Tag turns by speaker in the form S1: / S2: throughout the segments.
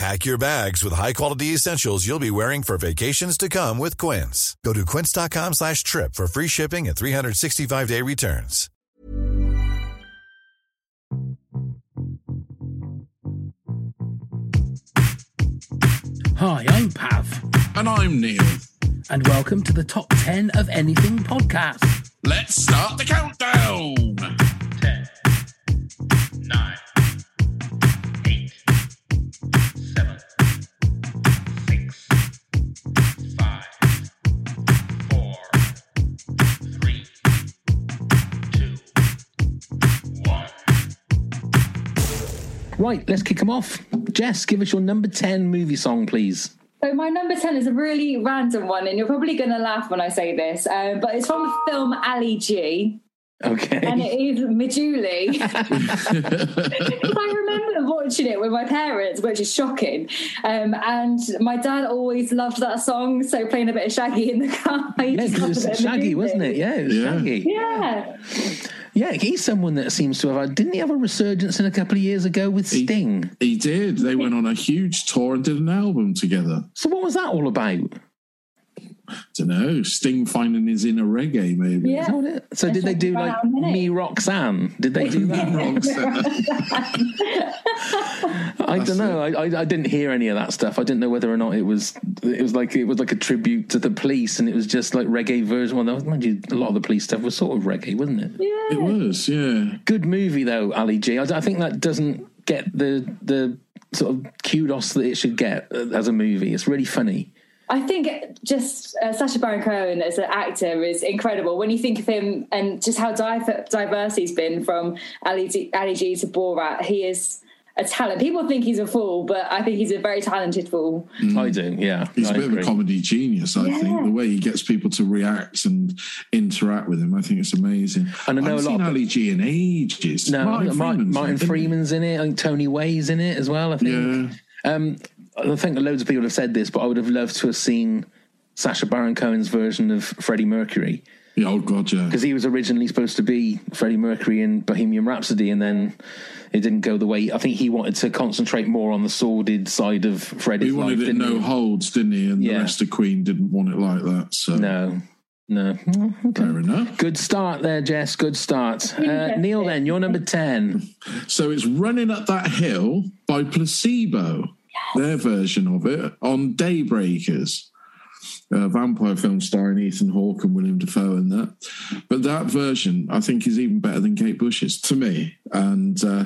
S1: Pack your bags with high-quality essentials you'll be wearing for vacations to come with Quince. Go to quince.com slash trip for free shipping and 365-day returns.
S2: Hi, I'm Pav,
S3: And I'm Neil.
S2: and welcome to the Top 10 of Anything podcast.
S3: Let's start the countdown.
S2: Right, let's kick them off. Jess, give us your number 10 movie song, please.
S4: So my number 10 is a really random one, and you're probably going to laugh when I say this, um, but it's from the film Ali G,
S2: Okay.
S4: and it is Me Julie. I remember watching it with my parents, which is shocking. Um, and my dad always loved that song, so playing a bit of Shaggy in the car.
S2: yeah,
S4: just
S2: because
S4: loved
S2: it was Shaggy, wasn't it? Yeah, it was
S3: Yeah.
S2: Shaggy.
S4: Yeah.
S2: Yeah, he's someone that seems to have. Didn't he have a resurgence in a couple of years ago with
S3: He-
S2: Sting?
S3: He did. They went on a huge tour and did an album together.
S2: So, what was that all about?
S3: Don't know. Sting finding his inner reggae, maybe.
S4: Yeah.
S2: Is that what it- So, did they do like Me Roxanne? Did they do that? I don't know. I, I I didn't hear any of that stuff. I didn't know whether or not it was it was like it was like a tribute to the police, and it was just like reggae version. Well, that- mind you, a lot of the police stuff was sort of reggae, wasn't it?
S3: Yeah, It was, yeah.
S2: Good movie though, Ali G. I, I think that doesn't get the the sort of kudos that it should get as a movie. It's really funny.
S4: I think just uh, Sacha Baron Cohen as an actor is incredible. When you think of him and just how diver- diverse he's been from Ali G, Ali G to Borat, he is a talent. People think he's a fool, but I think he's a very talented fool.
S2: I do, yeah.
S3: He's
S2: I
S3: a bit
S2: agree.
S3: of a comedy genius, I think. The way he gets people to react and interact with him, I think it's amazing.
S2: And I know
S3: I've
S2: a lot
S3: seen
S2: of-
S3: Ali G in ages.
S2: No, Martin, Martin,
S3: Freeman's in it,
S2: Freeman's in it. I think Tony Way's in it as well. I think.
S3: Yeah.
S2: Um, I think loads of people have said this, but I would have loved to have seen Sacha Baron Cohen's version of Freddie Mercury
S3: Yeah, oh, God, yeah.
S2: because he was originally supposed to be Freddie Mercury in Bohemian Rhapsody, and then it didn't go the way. I think he wanted to concentrate more on the sordid side of Freddie's
S3: He wanted
S2: life.
S3: it
S2: didn't
S3: no
S2: he?
S3: holds, didn't he? And
S2: Yeah.
S3: the rest of Queen didn't want it like that. So,
S2: No, no. Mm, okay.
S3: fair enough.
S2: Good start there, Jess. Good start. Uh, Neil, then you're number ten.
S3: So it's Running Up That Hill by Placebo, their version of it on Daybreakers. A vampire film starring Ethan Hawke and William Dafoe in that. But that version, I think, is even better than Kate Bush's to me. And uh,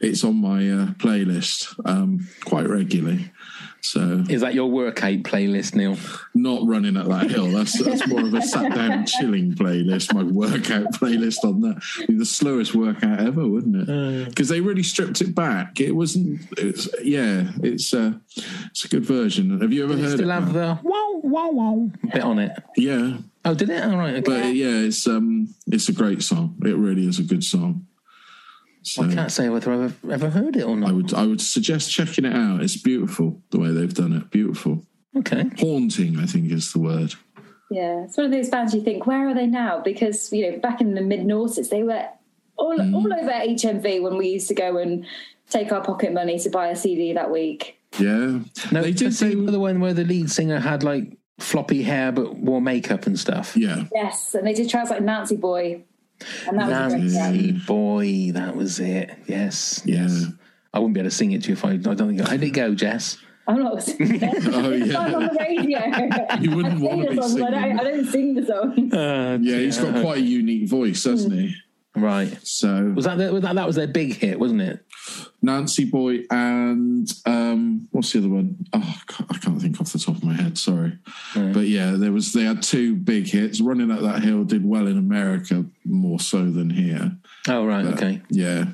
S3: it's on my uh, playlist um, quite regularly. So
S2: Is that your workout playlist, Neil?
S3: not running at that hill. That's that's more of a sat down and chilling playlist. My workout playlist on that. Be the slowest workout ever, wouldn't it? Because they really stripped it back. It wasn't. It's yeah. It's uh, it's a good version. Have you ever heard
S2: Still
S3: it?
S2: have
S3: Matt?
S2: the wow, wow, wow bit on it.
S3: Yeah,
S2: Oh, did it? All right. Okay.
S3: but yeah, it's um, it's a great song. It really is a good song. So
S2: I can't say whether I've ever, ever heard it or not.
S3: I would I would suggest checking it out. It's beautiful the way they've done it. Beautiful,
S2: Okay.
S3: haunting. I think is the word.
S4: Yeah, it's one of those bands you think, where are they now? Because you know, back in the mid noughties, they were all mm. all over HMV when we used to go and take our pocket money to buy a CD that week.
S3: Yeah,
S2: No,
S3: they did say
S2: the one where the lead singer had like floppy hair but wore makeup and stuff.
S3: yeah.
S4: Yes, and they did tries like Nancy Boy, and that was a
S2: Nancy boy, that was it. Yes,
S3: Yeah.
S2: yes. I wouldn't be able to sing it to you if I. I don't think. How did it go, Jess?
S4: I'm not singing it.
S3: Oh
S4: It's on the radio.
S3: You wouldn't want to be
S4: the song, but I don't, I don't sing the song.
S2: Uh,
S3: Yeah, he's got quite a unique voice, doesn't he?
S2: Right.
S3: So
S2: Was that, the, was that that was their big hit, wasn't it?
S3: Nancy Boy and um, what's the other one? Oh, I can't- think off the top of my head. Sorry, but yeah, there was they had two big hits. Running up that hill did well in America more so than here.
S2: Oh right, okay,
S3: Yeah,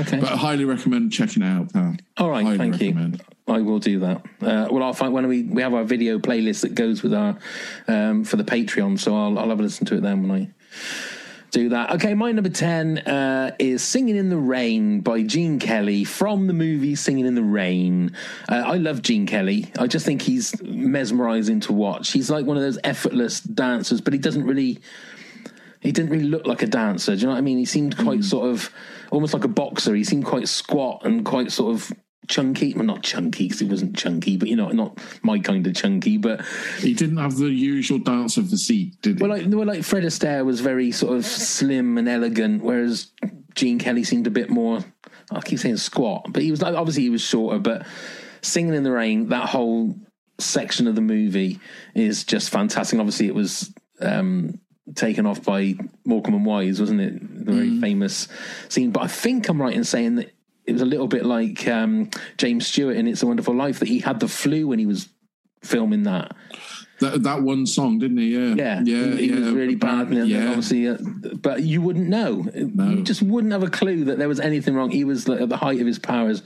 S2: okay.
S3: but I highly recommend checking it out, pal.
S2: All right,
S3: highly
S2: thank
S3: recommend.
S2: you. I will do that. Uh, well, I'll find when we we have our video playlist that goes with our um, for the Patreon, so I'll I'll have a listen to it then when I do that. Okay, my number ten uh, is "Singing in the Rain" by Gene Kelly from the movie "Singing in the Rain." Uh, I love Gene Kelly. I just think he's mesmerizing to watch. He's like one of those effortless dancers, but he doesn't really he didn't really look like a dancer. Do you know what I mean? He seemed quite sort of almost like a boxer. He seemed quite squat and quite sort of chunky. Well, not chunky because he wasn't chunky, but you know, not my kind of chunky. But
S3: He didn't have the usual dancer physique, did he?
S2: well, like, well, like Fred Astaire was very sort of slim and elegant, whereas Gene Kelly seemed a bit more. I keep saying squat, but he was like obviously he was shorter. But singing in the rain, that whole section of the movie is just fantastic. Obviously, it was um, taken off by Morecambe and Wise, wasn't it? The very famous scene. But I think I'm right in saying that it was a little bit like um, James Stewart in It's a Wonderful Life that he had the flu when he was filming that.
S3: that, that one song, didn't he? Yeah,
S2: Yeah,
S3: yeah,
S2: he, he was really bad. And
S3: Yeah,
S2: obviously, uh, but you wouldn't know. You just wouldn't have a clue that there was anything wrong. He was like, at the height of his powers.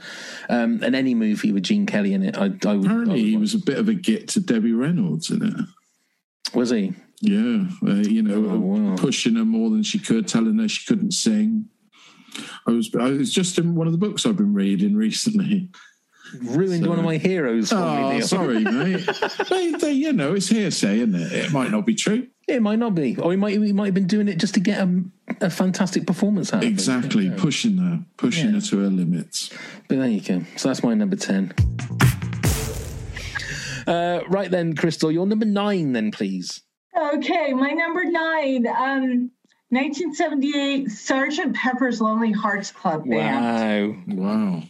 S2: Um, and any movie with Gene Kelly in it, I, I would. I
S3: apparently
S2: would
S3: he was a bit of a git to Debbie Reynolds in it.
S2: was he?
S3: Yeah, uh, you know,
S2: Oh, wow.
S3: pushing her more than she could, telling her she couldn't sing. I was, I was just in one of the books I've been reading recently.
S2: Ruined one of my heroes for me.
S3: Oh,
S2: Neil.
S3: sorry, mate. they, they, you know, it's hearsay, isn't it? It might not be true.
S2: It might not be, or he might he might have been doing it just to get a, a fantastic performance out. of it.
S3: Exactly, pushing her, pushing
S2: Yeah.
S3: her to her limits.
S2: But there you go. So that's my number ten. Uh, right then, Crystal, your number nine, then please.
S5: Okay, my number nine, um, 1978 Sergeant Pepper's Lonely Hearts Club Band.
S2: Wow.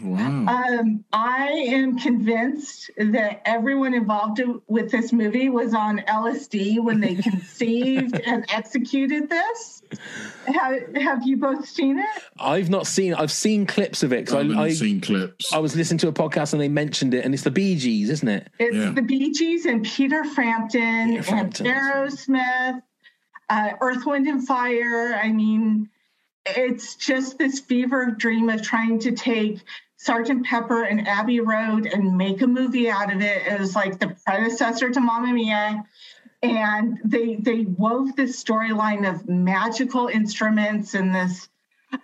S3: Wow, wow.
S5: Um, I am convinced that everyone involved with this movie was on LSD when they conceived and executed this. Have, have you both seen it?
S2: I've not seen. I've seen clips of it
S3: I haven't
S2: I, I,
S3: seen clips.
S2: I was listening to a podcast and they mentioned it, and it's the Bee Gees, isn't it?
S5: It's
S3: Yeah.
S5: the Bee Gees and Peter Frampton
S2: Peter Frampton,
S5: and Aerosmith, uh, Earth, Wind, and Fire. I mean, it's just this fever dream of trying to take Sergeant Pepper and Abbey Road and make a movie out of it. It was like the predecessor to Mamma Mia. And they they wove this storyline of magical instruments and this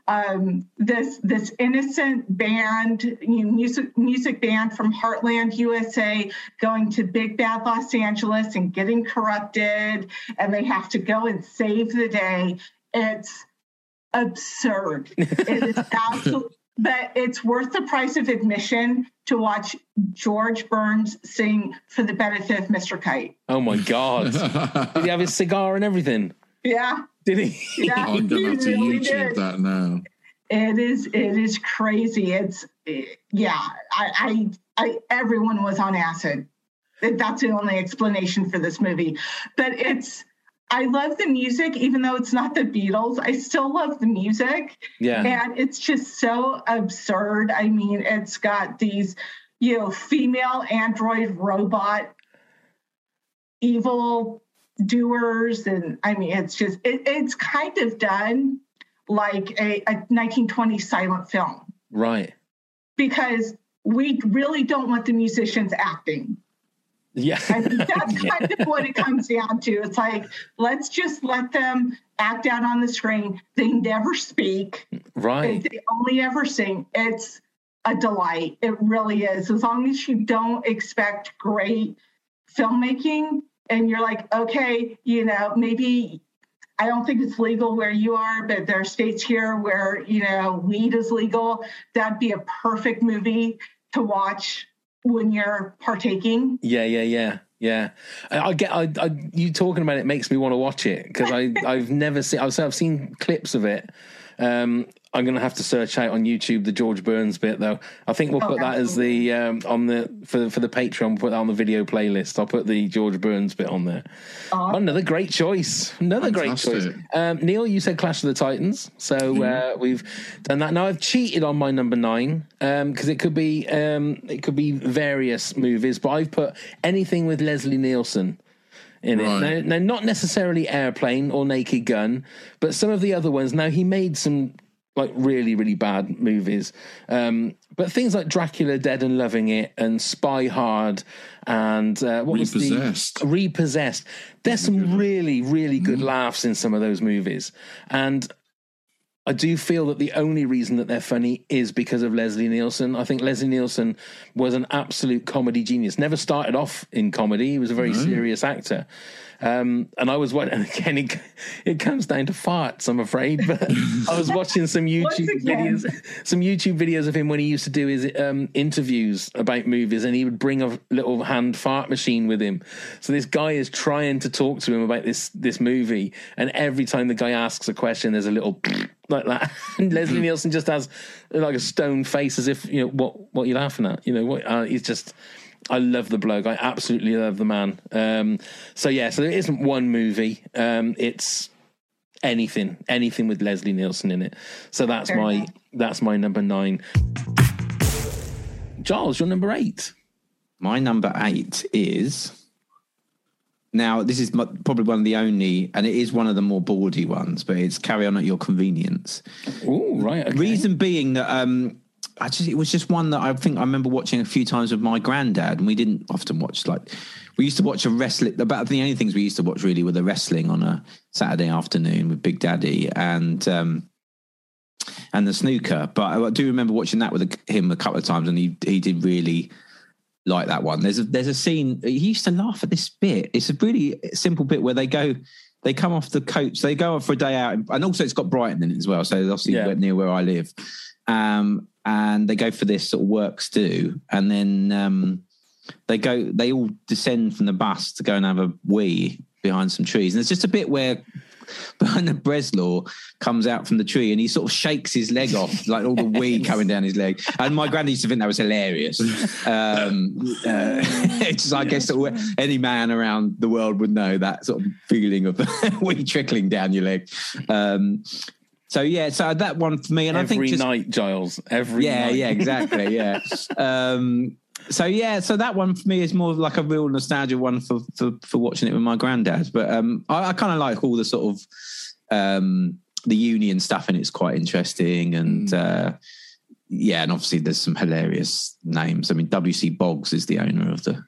S5: um, this this innocent band, you know, music music band from Heartland, USA, going to Big Bad Los Angeles and getting corrupted, and they have to go and save the day. It's absurd. it is absolutely. But it's worth the price of admission to watch George Burns sing for the benefit of Mr. Kite.
S2: Oh my god! Did he have his cigar and everything?
S5: Yeah,
S2: Did he?
S5: yeah,
S3: I'm gonna have to
S5: really
S3: YouTube
S5: did.
S3: that now.
S5: It is it is crazy. It's yeah. I, I I everyone was on acid. That's the only explanation for this movie. But it's I love the music, even though it's not the Beatles. I still love the music.
S2: Yeah.
S5: And it's just so absurd. I mean, it's got these, you know, female android robot evil doers. And I mean, it's just, it, it's kind of done like a, a 1920 silent film
S2: Right.
S5: because we really don't want the musicians acting.
S2: Yeah.
S5: I think that's kind of what it comes down to. It's like, let's just let them act out on the screen. They never speak.
S2: Right.
S5: they only ever sing. It's a delight. It really is. As long as you don't expect great filmmaking and you're like, okay, you know, maybe I don't think it's legal where you are, but there are states here where, you know, weed is legal. That'd be a perfect movie to watch when you're partaking.
S2: Yeah. Yeah. Yeah. Yeah. I, I get. I, I. You talking about it makes me want to watch it because I. I've never seen. I've, I've seen clips of it. Um. I'm going to have to search out on YouTube the George Burns bit, though. I think we'll
S5: Oh,
S2: put that as the um, on the for for the Patreon. We'll put that on the video playlist. I'll put the George Burns bit on there.
S5: Aw.
S2: Another great choice. Another great choice. Um, Neil, you said Clash of the Titans, so uh, we've done that. Now I've cheated on my number nine because it could be um, it could be various movies, but I've put anything with Leslie Nielsen in it.
S3: Right.
S2: Now, now, not necessarily Airplane or Naked Gun, but some of the other ones. Now he made some like really really bad movies, um, but things like Dracula Dead and Loving It and Spy Hard and uh, what was
S3: Repossessed.
S2: the Repossessed. There's some really really good laughs in some of those movies, and I do feel that the only reason that they're funny is because of Leslie Nielsen. I think Leslie Nielsen was an absolute comedy genius. Never started off in comedy; he was a very serious actor. Um, and I was watching, and again, it, it comes down to farts, I'm afraid. But I was watching some YouTube videos, some YouTube videos of him when he used to do his um, interviews about movies, and he would bring a little hand fart machine with him. So this guy is trying to talk to him about this this movie, and every time the guy asks a question, there's a little like that. And Leslie Nielsen just has like a stone face, as if you know what what you're laughing at. You know what? Uh, he's just. I love the bloke. I absolutely love the man. Um, so yeah, so there isn't one movie. Um, it's anything, anything with Leslie Nielsen in it. So that's
S5: Fair
S2: my
S5: enough.
S2: that's my number nine. Giles, you're number eight.
S6: My number eight is. Now, this is mu- probably one of the only, and it is one of the more bawdy ones, but it's Carry On at Your Convenience.
S2: Oh, right. Okay.
S6: Reason being that um, I just it was just one that I think I remember watching a few times with my granddad, and we didn't often watch. Like we used to watch a wrestling. About the only things we used to watch really were the wrestling on a Saturday afternoon with Big Daddy and um, and the snooker. But I do remember watching that with him a couple of times, and he he did really like that one. There's a there's a scene. He used to laugh at this bit. It's a really simple bit where they go. They come off the coach. They go off for a day out, and also it's got Brighton in it as well. So obviously
S2: Yeah.
S6: near where I live. Um, and they go for this sort of works do, and then um, they go. They all descend from the bus to go and have a wee behind some trees. And there's just a bit where Bernard Bresslaw comes out from the tree and he sort of shakes his leg off, like all the wee coming down his leg. And my granddad used to think that was hilarious. Um, uh, it's just, I guess any man around the world would know that sort of feeling of wee trickling down your leg. Um, so yeah, so that one for me, and
S2: every
S6: I think just,
S2: night, Giles. Every
S6: yeah,
S2: night.
S6: yeah, yeah, exactly, yeah. um, so yeah, so that one for me is more like a real nostalgia one for for, for watching it with my granddad. But um, I, I kind of like all the sort of um, the union stuff, and it's quite interesting. And uh, yeah, and obviously there's some hilarious names. I mean, W.C. Boggs is the owner of the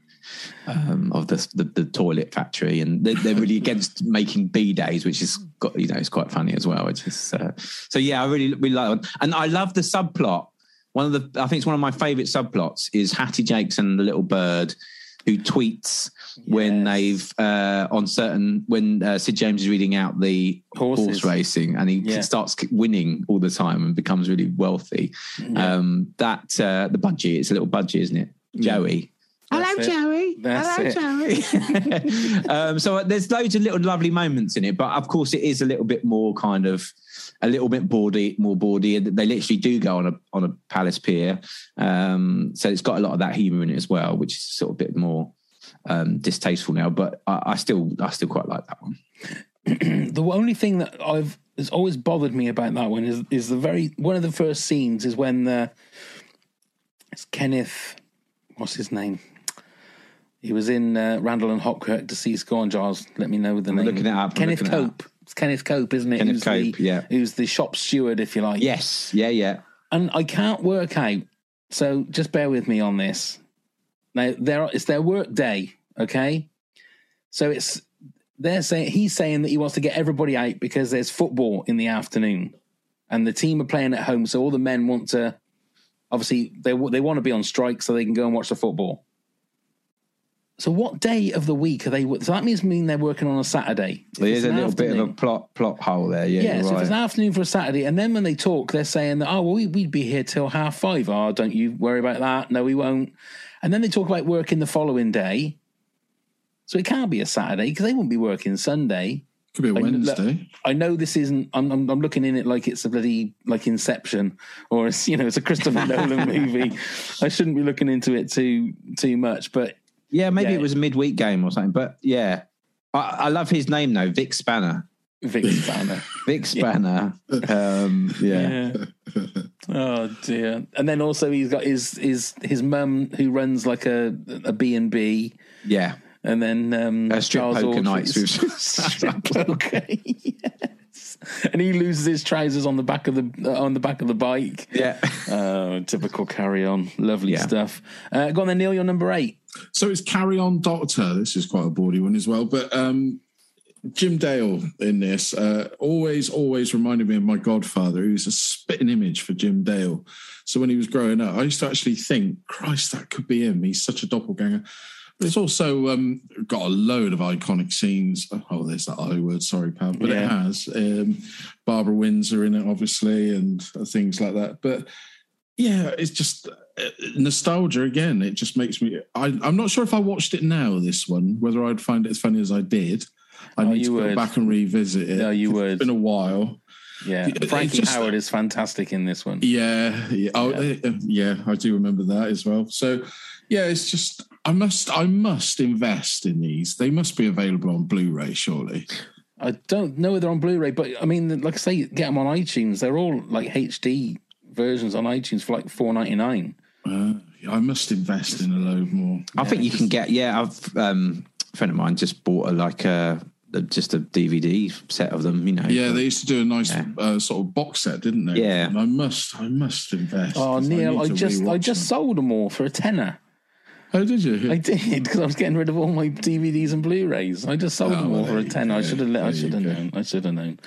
S6: um, of the, the the toilet factory, and they're, they're really against making bidets, which is got you know it's quite funny as well. It's just uh, so yeah, I really really like it, and I love the subplot. One of the I think it's one of my favourite subplots is Hattie Jacques and the little bird who tweets when they've uh, on certain when uh, Sid James is reading out the
S2: Horses.
S6: horse racing and he
S2: Yeah.
S6: starts winning all the time and becomes really wealthy. Um, that uh, the budgie, it's a little budgie, isn't it? Joey.
S2: That's
S6: Hello,
S2: it.
S6: Joey.
S2: That's
S6: Hello,
S2: it.
S6: Joey. um, so there's loads of little lovely moments in it, but of course it is a little bit more kind of a little bit bawdy, more bawdy. They literally do go on a on a palace pier, um, so it's got a lot of that humour in it as well, which is sort of a bit more um, distasteful now. But I, I still I still quite like that one.
S2: the only thing that I've has always bothered me about that one is is the very one of the first scenes is when the it's Kenneth what's his name he was in uh, Randall and Hopkirk deceased go on Giles let me know the
S6: I'm
S2: name
S6: looking it up, I'm
S2: Kenneth
S6: looking it
S2: Cope it's Kenneth Cope isn't it
S6: Kenneth
S2: who's
S6: Cope,
S2: the,
S6: yeah.
S2: who's the shop steward if you like
S6: Yes, yeah, yeah.
S2: and I can't work out. So just bear with me on this. Now, there it's their work day, okay? So it's they're saying he's saying that he wants to get everybody out because there's football in the afternoon, and the team are playing at home. So all the men want to, obviously, they they want to be on strike so they can go and watch the football. So what day of the week are they? So that means mean they're working on a Saturday.
S6: There's a
S2: an
S6: little bit of a plot plot hole there. Yeah,
S2: yeah,
S6: you're
S2: so if it's an afternoon for a Saturday, and then when they talk, they're saying that, oh, well, we, we'd be here till half five. Oh, don't you worry about that. No, we won't. And then they talk about working the following day. So it can't be a Saturday because they won't be working Sunday.
S3: Could be a
S2: I kn-
S3: Wednesday.
S2: I know this isn't. I'm, I'm, I'm looking in it like it's a bloody like Inception, or it's you know it's a Christopher Nolan movie. I shouldn't be looking into it too too much, but
S6: Yeah, maybe
S2: Yeah.
S6: it was a midweek game or something. But yeah, I, I love his name though, Vic Spanner.
S2: Vic Spanner.
S6: Vic Spanner. um, yeah.
S2: Oh dear. And then also he's got his his his mum who runs like a a B and B,
S6: yeah,
S2: and then um,
S6: Uh, strip
S2: Charles
S6: poker
S2: Audrey's-
S6: nights with-
S2: strip poker. yes. And he loses his trousers on the back of the uh, on the back of the bike.
S6: yeah.
S2: Oh, typical carry on. Lovely
S6: Yeah.
S2: stuff. Uh, go on then, Neil. You're number eight.
S3: So it's Carry On Doctor. This is quite a bawdy one as well. But um, Jim Dale in this uh, always, always reminded me of my godfather. He was a spitting image for Jim Dale. So when he was growing up, I used to actually think, Christ, that could be him. He's such a doppelganger. But it's also um, got a load of iconic scenes. Oh, there's that I word. Sorry, pal. But
S2: Yeah.
S3: it has. Um, Barbara Windsor in it, obviously, and things like that. But yeah, it's just nostalgia again. It just makes me. I, I'm not sure if I watched it now, this one, whether I'd find it as funny as I did. I
S2: Oh,
S3: need to
S2: would.
S3: go back and revisit it.
S2: No, you
S3: It's
S2: would.
S3: been a while.
S2: Yeah, Frankie
S3: just-
S2: Howard is fantastic in this one.
S3: Yeah, yeah. Oh, uh, yeah. I do remember that as well. So, yeah, it's just I must, I must invest in these. They must be available on Blu-ray, surely.
S2: I don't know whether on Blu-ray, but I mean, like I say, get them on iTunes. They're all like HD versions on iTunes for like four ninety nine.
S3: Uh, I must invest in a load more.
S6: I think you can get. Yeah, I've um, a friend of mine just bought a like a just a DVD set of them. You know.
S3: Yeah, they used to do a nice uh, sort of box set, didn't they?
S6: Yeah.
S3: And I must, I must invest.
S2: Oh, Neil,
S3: need
S2: I just I just
S3: them.
S2: sold them all for a tenner.
S3: Oh, did you?
S2: I did because I was getting rid of all my DVDs and Blu-rays. I just sold
S3: Oh,
S2: them all
S3: well,
S2: for a
S3: you
S2: tenner. I should have. Let
S3: I
S2: should have known. I should have known.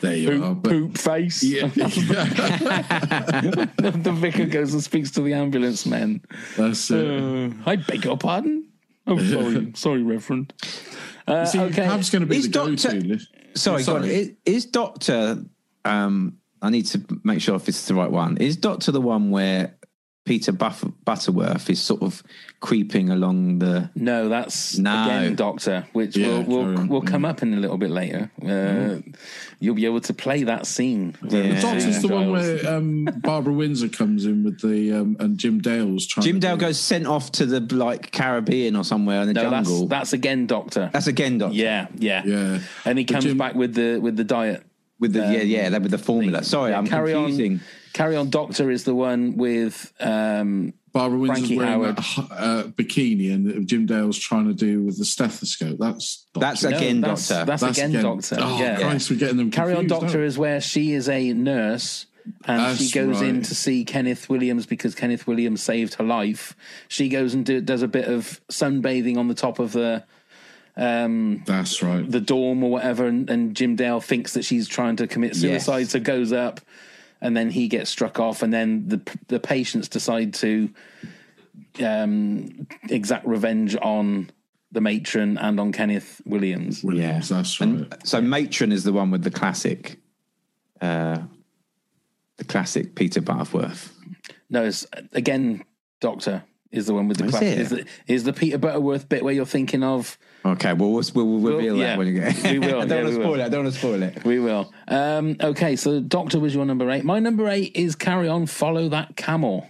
S3: there you are.
S2: Poop,
S3: But
S2: poop face.
S3: yeah,
S2: the, the vicar goes and speaks to the ambulance men.
S3: that's it.
S2: Uh, I beg your pardon. Oh, sorry, sorry, Reverend. Uh,
S3: See,
S2: okay.
S3: Pav's going to be
S6: Is
S3: the
S6: Doctor-
S3: go-to. list.
S6: Sorry,
S3: Sorry.
S6: God, is, is Doctor? Um, I need to make sure if it's the right one. Is Doctor the one where Peter Buff- Butterworth is sort of creeping along the?
S2: No, that's
S6: No.
S2: again Doctor, which
S3: Yeah,
S2: will will,
S3: carry on,
S2: will come up in a little bit later. Uh, You'll be able to play that scene.
S6: Yeah.
S3: The Doctor's the one where um, Barbara Windsor comes in with the um, and Jim Dale's trying.
S6: Jim
S3: to
S6: Dale
S3: do-
S6: goes sent off to the like Caribbean or somewhere in the
S2: No, that's
S6: jungle.
S2: that's again Doctor.
S6: That's again Doctor.
S2: yeah, yeah,
S3: Yeah,
S2: And he comes
S3: Jim-
S2: back with the with the diet.
S6: with the yeah yeah that with the formula. Sorry,
S2: Yeah,
S6: I'm
S2: carry
S6: confusing.
S2: on. Carry on. Doctor is the one with um,
S3: Barbara Windsor's
S2: Frankie
S3: wearing
S2: Howard.
S3: that uh, bikini, and Jim Dale's trying to do with the stethoscope. That's Doctor.
S6: That's
S2: no,
S6: again
S2: that's,
S6: Doctor.
S2: That's, again, Doctor.
S3: Oh,
S2: yeah.
S3: Christ, we're getting them.
S2: Carry on,
S3: confused,
S2: Doctor
S3: aren't
S2: is where she is a nurse and
S3: That's
S2: she goes in
S3: right.
S2: to see Kenneth Williams because Kenneth Williams saved her life. She goes and do, does a bit of sunbathing on the top of the um.
S3: That's right.
S2: the dorm or whatever, and, and Jim Dale thinks that she's trying to commit suicide,
S6: Yes.
S2: so goes up, and then he gets struck off, and then the the patients decide to um, exact revenge on the matron and on Kenneth Williams.
S3: Williams, that's right.
S6: And so matron is the one with the classic, uh, the classic Peter Butterworth.
S2: No, it's again, Doctor is the one with the
S6: Is
S2: class.
S6: it?
S2: Is the, is the Peter Butterworth bit where you're thinking of?
S6: Okay, well we'll, we'll, we'll reveal
S2: yeah,
S6: that when you get.
S2: we will,
S6: I don't
S2: yeah,
S6: want
S2: we
S6: to
S2: will.
S6: spoil it. I don't want to spoil it.
S2: We will. Um, okay, so Doctor was your number eight. My number eight is Carry On, Follow That Camel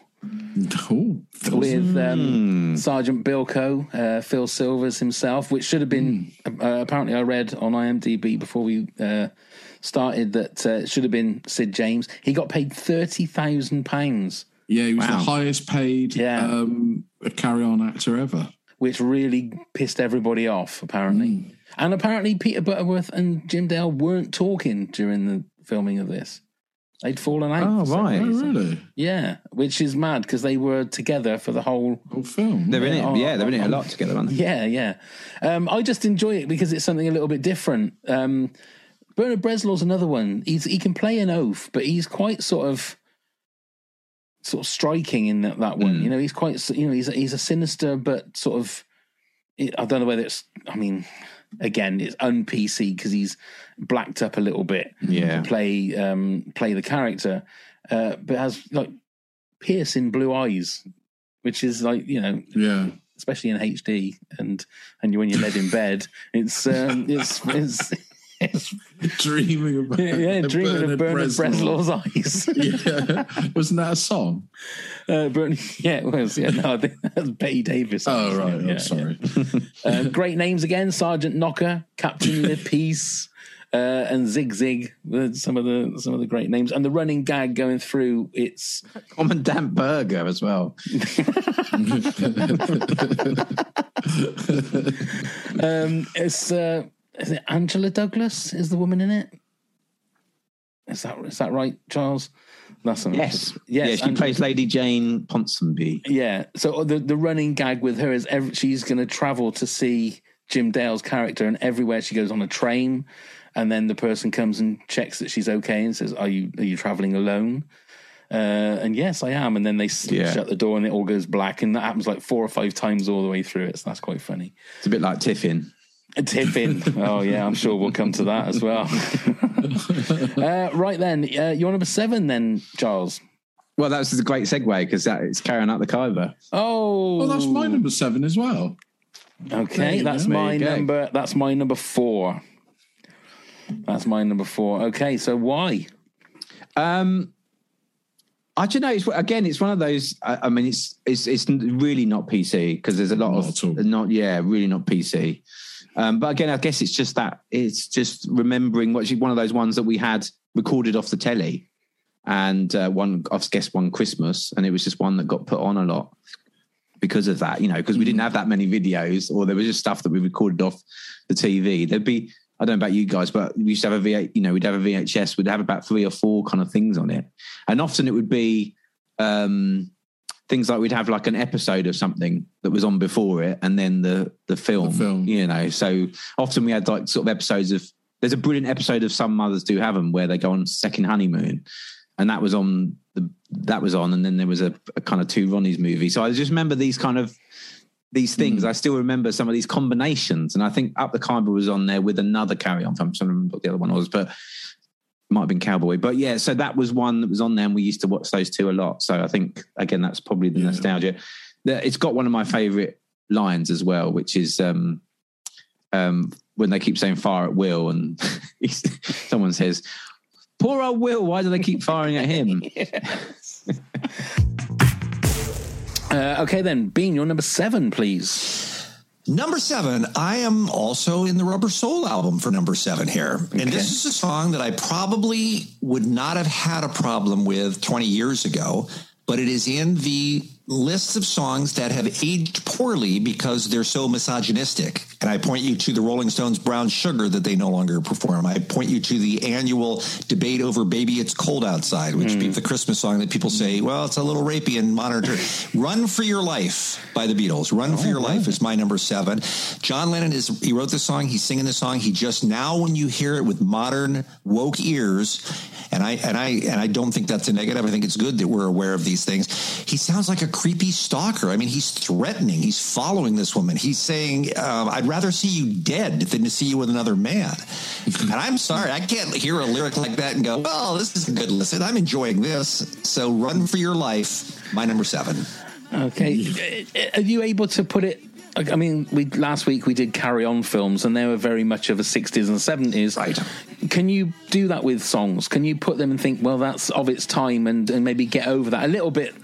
S3: Oh,
S2: with um, Sergeant Bilko, uh, Phil Silvers himself, which should have been. Uh, apparently, I read on IMDb before we uh, started that uh, it should have been Sid James. He got paid thirty thousand pounds,
S3: yeah, he was
S6: Wow.
S3: the highest paid
S2: Yeah.
S3: um, carry-on actor ever.
S2: Which really pissed everybody off. Apparently, and apparently Peter Butterworth and Jim Dale weren't talking during the filming of this. They'd fallen out.
S6: Oh, right.
S3: Oh, really?
S2: Yeah, which is mad because they were together for the whole
S3: Whole film.
S6: They're in it.
S2: Oh,
S6: yeah, they're in it a lot together, aren't they?
S2: Yeah, yeah. Um, I just enjoy it because it's something a little bit different. Um, Bernard Bresslaw's another one. He's he can play an oaf, but he's quite sort of sort of striking in that, that one.
S6: Mm.
S2: You know, he's quite you know he's a, he's a sinister but sort of I don't know whether it's I mean again it's un PC because he's blacked up a little bit
S6: Yeah.
S2: to play um, play the character, uh, but has like piercing blue eyes, which is like you know
S3: Yeah.
S2: especially in HD and and you when you're led in bed, it's um, it's it's
S3: dreaming about
S2: yeah, dreaming of Bernard Bresslaw's eyes.
S3: yeah, wasn't that a song?
S2: Uh, Bernard, yeah, it was. Yeah, no, I think that's Bette Davis.
S3: Oh right,
S2: Yeah,
S3: I'm sorry.
S2: Uh, great names again: Sergeant Nocker, Captain Peace, uh, and Zig Zig. Some of the some of the great names, and the running gag going through. It's
S6: Commandant Burger as well.
S2: um, it's uh, is it Angela Douglas? Is the woman in it? Is that is that right, Charles? That's
S6: Yes.
S2: yes.
S6: yeah, she
S2: Angela-
S6: plays Lady Jane Ponsonby.
S2: Yeah. So the the running gag with her is every, she's going to travel to see Jim Dale's character, and everywhere she goes on a train, and then the person comes and checks that she's okay and says, "Are you are you traveling alone?" Uh, and yes, I am. And then they
S6: Yeah.
S2: shut the door, and it all goes black, and that happens like four or five times all the way through it. So that's quite funny.
S6: It's a bit like Tiffin.
S2: A tip in. oh yeah, I'm sure we'll come to that as well. uh, right then, uh, you're number seven then, Charles.
S6: Well, that's a great segue because it's carrying out the Khyber.
S2: Oh,
S3: Well, that's my number seven as well.
S2: Okay, that's
S3: go.
S2: my
S6: There you go.
S2: number. That's my number four. That's my number four. Okay, so why?
S6: Um, I don't know. It's again, it's one of those. I, I mean, it's it's it's really not PC because there's a lot
S3: Not
S6: of not yeah, really not PC. Um, but again, I guess it's just that it's just remembering what one of those ones that we had recorded off the telly, and uh, one I guess one Christmas, and it was just one that got put on a lot because of that. You know, because we didn't have that many videos, or there was just stuff that we recorded off the TV. There'd be I don't know about you guys, but we used to have a V8, you know, we'd have a VHS, we'd have about three or four kind of things on it. And often it would be um, things like we'd have like an episode of something that was on before it and then the the film,
S3: The film.
S6: you know. So often we had like sort of episodes of there's a brilliant episode of Some Mothers Do Have Them where they go on second honeymoon. And that was on the that was on, and then there was a, a kind of two Ronnies movie. So I just remember these kind of these things.
S2: Hmm.
S6: I still remember some of these combinations, and I think Up the Khyber was on there with another carry on. I'm trying to remember what the other one was, but might have been Cowboy. But yeah, so that was one that was on there, and we used to watch those two a lot. So I think again, that's probably the
S3: Yeah.
S6: nostalgia. It's got one of my favourite lines as well, which is um, um, when they keep saying "fire at will," and someone says. Poor old Will, why do they keep firing at him?
S2: Uh, okay, then, Bean, you're number seven, please.
S7: Number seven, I am also in the Rubber Soul album for number seven here. And this is a song that I probably would not have had a problem with 20 years ago, but it is in the lists of songs that have aged poorly because they're so misogynistic. And I point you to the Rolling Stones' Brown Sugar that they no longer perform. I point you to the annual debate over Baby It's Cold Outside, which hmm. be the Christmas song that people say, well, it's a little rapey and modern terms. Run for Your Life by the Beatles. Run for Your oh, Life is my number seven. John Lennon is, he wrote this song, he's singing this song. He just now, when you hear it with modern woke ears, and I and I and I don't think that's a negative. I think it's good that we're aware of these things. He sounds like a creepy stalker. I mean, he's threatening. He's following this woman. He's saying, um, "I'd rather see you dead than to see you with another man." and I'm sorry, I can't hear a lyric like that and go, "Well, this is a good listen. I'm enjoying this." So, run for your life. My number seven.
S2: Okay, are you able to put it? I mean, we last week we did carry on films, and they were very much of a '60s and '70s.
S7: Right.
S2: Can you do that with songs? Can you put them and think, well, that's of its time, and, and maybe get over that a little bit?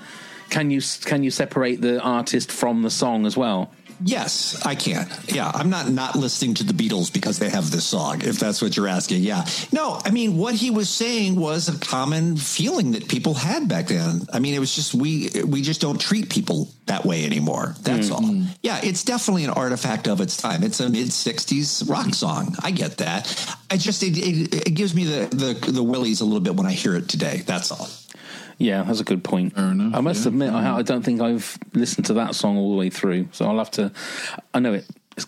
S2: Can you can you separate the artist from the song as well?
S7: Yes, I can. Yeah, I'm not not listening to the Beatles because they have this song. If that's what you're asking, yeah. No, I mean what he was saying was a common feeling that people had back then. I mean, it was just we we just don't treat people that way anymore. That's mm-hmm. all. Yeah, it's definitely an artifact of its time. It's a mid '60s rock song. I get that. I just it, it, it gives me the the the willies a little bit when I hear it today. That's all.
S2: Yeah, that's a good point.
S3: Fair enough,
S2: I must
S3: yeah.
S2: admit, I, I don't think I've listened to that song all the way through, so I'll have to. I know it- it's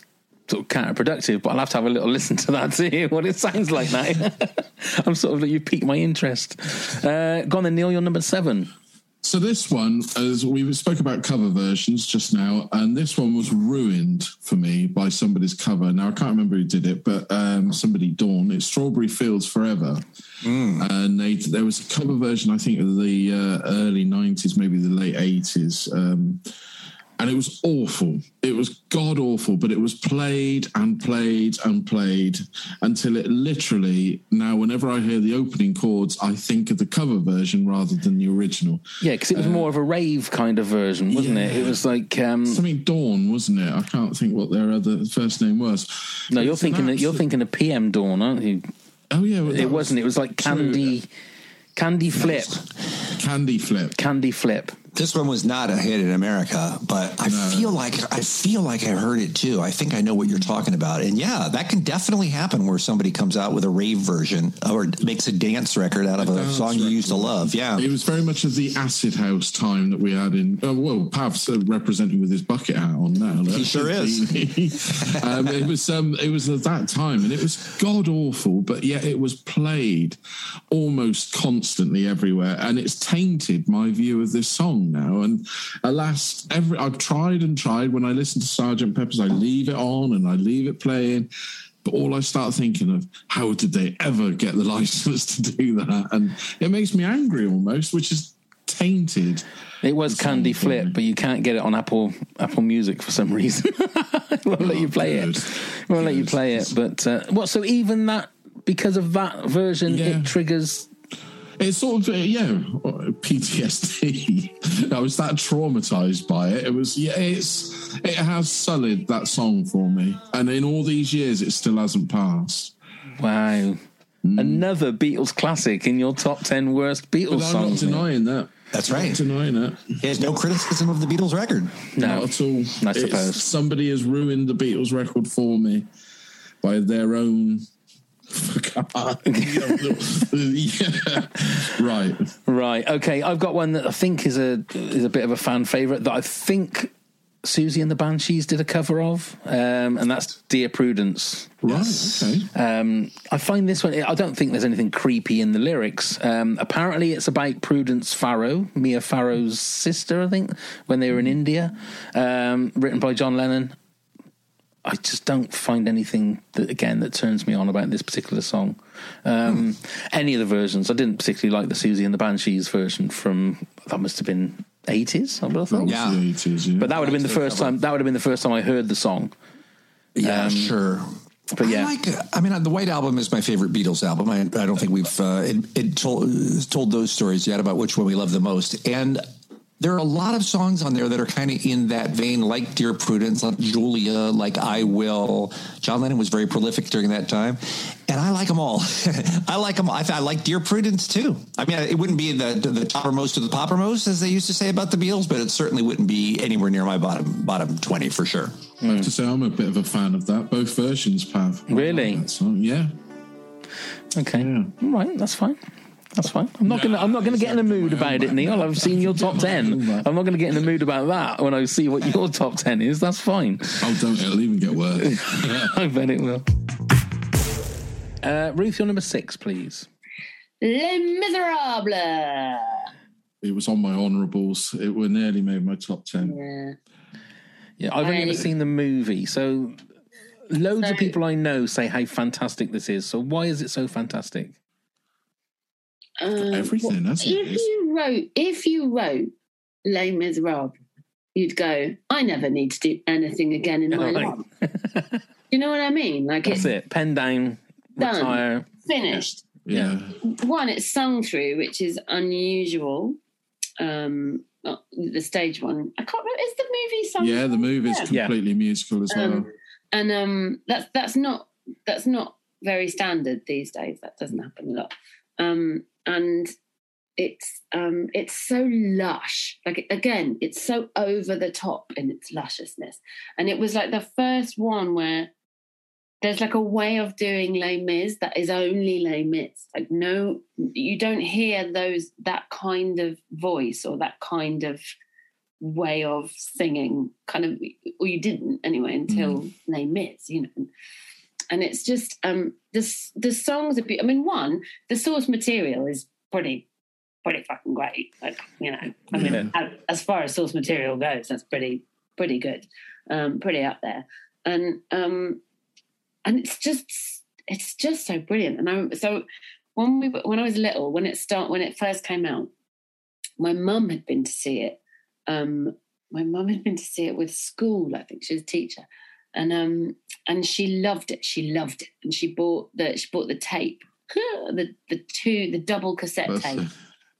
S2: sort of counterproductive, but I'll have to have a little listen to that to hear what it sounds like now. I'm sort of like you piqued my interest. Uh, go on then, Neil. You're number seven.
S3: So this one, as we spoke about cover versions just now, and this one was ruined for me by somebody's cover. Now I can't remember who did it, but um, somebody Dawn. It's Strawberry Fields Forever, and they there was a cover version I think of the uh, early '90s, maybe the late '80s. Um, and it was awful. It was god awful, but it was played and played and played until it literally now, whenever I hear the opening chords, I think of the cover version rather than the original.
S2: Yeah, because it was more of a rave kind of version, wasn't it? It was like um,
S3: Something Dawn, wasn't it? I can't think what their other first name was.
S2: no, you're thinking that you're thinking of PM Dawn, aren't you?
S3: Oh yeah, well,
S2: It wasn't. It was like
S3: true.
S2: Candy, Candy Flip,
S3: Candy Flip.
S2: Candy Flip.
S7: This one was not a hit in America, but I feel like I feel like I heard it too. I think I know what you're talking about, and yeah, that can definitely happen where somebody comes out with a rave version or makes a dance record out of a
S3: dance
S7: song you used to love. Yeah,
S3: It was very much of the acid house time that we had in. Oh, well, Pav's uh, representing with his bucket hat on now.
S7: He sure is.
S3: um, it was. Um, it was at that time, and it was god awful, but yet it was played almost constantly everywhere, and it's tainted my view of this song now. And alas, every I've tried and tried. When I listen to Sergeant Pepper's, I leave it on and I leave it playing. But all I start thinking of, how did they ever get the license to do that? And it makes me angry almost, which is tainted.
S2: It was Candy Flip, but you can't get it on Apple Apple Music for some reason. it won't let you play
S3: good.
S2: it. It won't let you play it. But uh, what? So even that, because of that version,
S3: Yeah.
S2: it triggers.
S3: It's sort of uh, yeah, PTSD. I was that traumatized by it. It was yeah, it's it has sullied that song for me, and in all these years, it still hasn't passed.
S2: Wow. Another Beatles classic in your top ten worst
S3: But
S2: Beatles
S3: I'm not
S2: songs. Nick.
S3: denying that.
S7: That's right.
S3: Not denying it.
S7: There's no criticism of the Beatles record.
S2: No,
S3: Not at all.
S2: I
S3: It's-
S2: suppose.
S3: somebody has ruined the Beatles record for me by their own. yeah. Right.
S2: Right. Okay. I've got one that I think is a is a bit of a fan favorite that I think Siouxsie and the Banshees did a cover of, um, and that's "Dear Prudence."
S3: Right. Okay.
S2: Um, I find this one. I don't think there's anything creepy in the lyrics. Um, apparently, it's about Prudence Farrow, Mia Farrow's sister. I think when they were in India, um, written by John Lennon. I just don't find anything that again that turns me on about this particular song. Um, Any of the versions, I didn't particularly like the Siouxsie and the Banshees version from that must have been eighties. I would have thought.
S7: Yeah.
S3: 80s, yeah.
S2: But that would have been the first time. That would have been the first time I heard the song.
S7: Yeah,
S2: Um,
S7: sure.
S2: but yeah.
S7: I like. I mean, the White Album is my favorite Beatles album. I, I don't think we've uh, it, it told told those stories yet about which one we love the most. And there are a lot of songs on there that are kind of in that vein, like Dear Prudence, like Julia, like I Will. John Lennon was very prolific during that time, and I like them all. I like them. I, I like Dear Prudence too. I mean, it wouldn't be the the toppermost of the poppermost, as they used to say about the Beatles, but it certainly wouldn't be anywhere near my bottom bottom twenty for sure.
S3: I have to say, I'm a bit of a fan of that. Both versions, Pav.
S2: Really?
S3: like. Yeah.
S2: Okay,
S3: Yeah.
S2: all right, that's fine. That's fine. I'm not gonna. I'm not gonna get in a mood about it, Neil. I've seen your top ten. I'm not gonna get in a mood about that when I see what your top ten is. That's fine.
S3: Oh, don't. It'll even get worse.
S2: I bet it will. Uh, Ruth, your number six, please.
S8: Les Miserables.
S3: it was on my honourables. It would nearly made my top 10.
S8: Yeah.
S2: Yeah, I've only ever seen the movie, so loads of people I know say how fantastic this is. So why is it so fantastic?
S8: Um,
S3: everything, hasn't it?
S8: If you wrote, if you wrote Les Miserables, you'd go, I never need to do anything again in my life. You know what I mean? Like
S2: That's
S8: it's
S2: it. Pen down,
S8: Done.
S2: retire.
S8: finished.
S3: Yeah.
S8: One, it's sung through, which is unusual. Um, uh, the stage one, I can't remember. Is the movie sung?
S3: Yeah, the
S8: through?
S3: movie's
S8: Yeah.
S3: completely musical as well.
S8: Um, and um, that's that's not that's not very standard these days. That doesn't happen a lot. Um, and it's um, it's so lush. Like again, it's so over the top in its lusciousness. And it was like the first one where there's like a way of doing Les Mis that is only Les Mis. Like no, you don't hear those that kind of voice or that kind of way of singing. Kind of, or you didn't anyway until Les Mis. You know, and it's just um this the songs are. be- I mean, one the source material is pretty pretty fucking great. Like you know, I mean,
S2: Yeah.
S8: as- as far as source material goes, that's pretty pretty good, um, pretty up there, and um, and it's just it's just so brilliant. And I so when we when I was little, when it start when it first came out, my mum had been to see it um, my mum had been to see it with school. I think she was a teacher, and um, and she loved it. She loved it, and she bought the she bought the tape, the the two the double cassette
S3: That's
S8: tape
S3: it.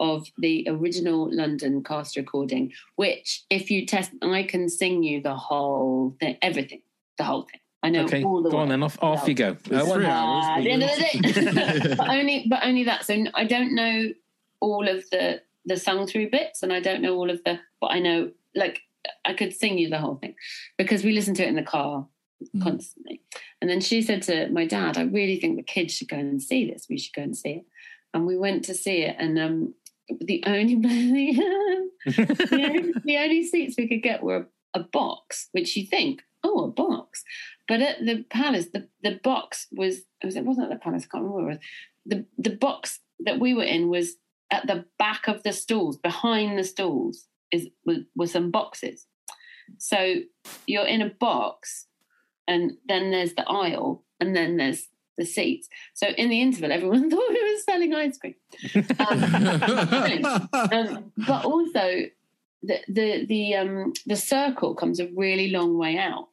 S8: of the original London cast recording. Which, if you test, I can sing you the whole thing, everything, the whole thing. I know
S2: Okay,
S8: all the
S2: go on
S8: words.
S2: then. Off, off you go. Uh, one-
S3: three hours.
S8: Ah, the end of the day. but only but only that. So I don't know all of the the sung through bits, and I don't know all of the. But I know like I could sing you the whole thing because we listened to it in the car
S3: Mm.
S8: constantly. And then she said to my dad, "I really think the kids should go and see this. We should go and see it." And we went to see it, and um, the only the only, the only seats we could get were a box, which you think, oh, a box. But at the palace, the, the box was, it was it wasn't at the palace, I can't remember where it was. The, the box that we were in was at the back of the stalls, behind the stalls, is were, were some boxes. So you're in a box, and then there's the aisle, and then there's the seats. So in the interval, everyone thought we were selling ice cream. Um, but also, the the the um the circle comes a really long way out.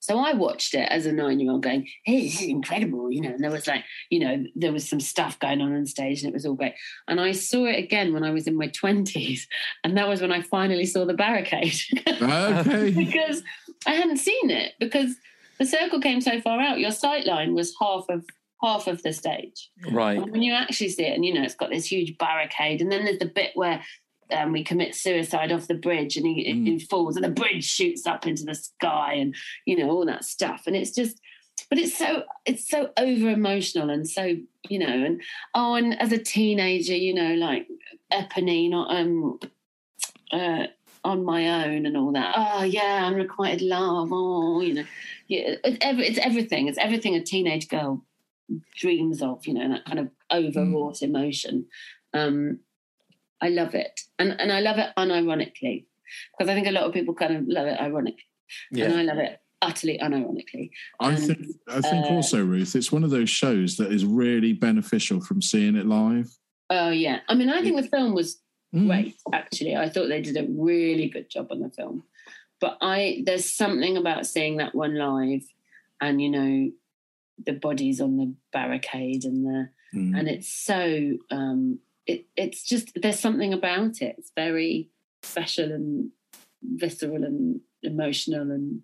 S8: So I watched it as a nine-year-old, going, "Hey, this is incredible!" You know, and there was like, you know, there was some stuff going on on stage, and it was all great. And I saw it again when I was in my twenties, and that was when I finally saw the barricade
S3: okay.
S8: because I hadn't seen it because the circle came so far out. Your sight line was half of half of the stage.
S2: Right.
S8: And when you actually see it, and you know, it's got this huge barricade, and then there's the bit where um, we commit suicide off the bridge, and he,
S3: Mm.
S8: he falls, and the bridge shoots up into the sky, and you know all that stuff. And it's just, but it's so it's so over emotional, and so you know, and oh, and as a teenager, you know, like Eponine, um, uh, on my own, and all that. Oh yeah, unrequited love. Oh, you know, yeah, it's, every, it's everything. It's everything a teenage girl dreams of, you know, that kind of overwrought emotion. Um, I love it. And and I love it unironically. Because I think a lot of people kind of love it ironically. And I love it utterly unironically.
S3: I
S8: And,
S3: think I think
S8: uh,
S3: also, Ruth, it's one of those shows that is really beneficial from seeing it live.
S8: Oh yeah. I mean I think the film was
S3: Mm.
S8: great, actually. I thought they did a really good job on the film. But I there's something about seeing that one live and you know, the bodies on the barricade and the
S3: Mm.
S8: and it's so um it, it's just there's something about it it's very special and visceral and emotional and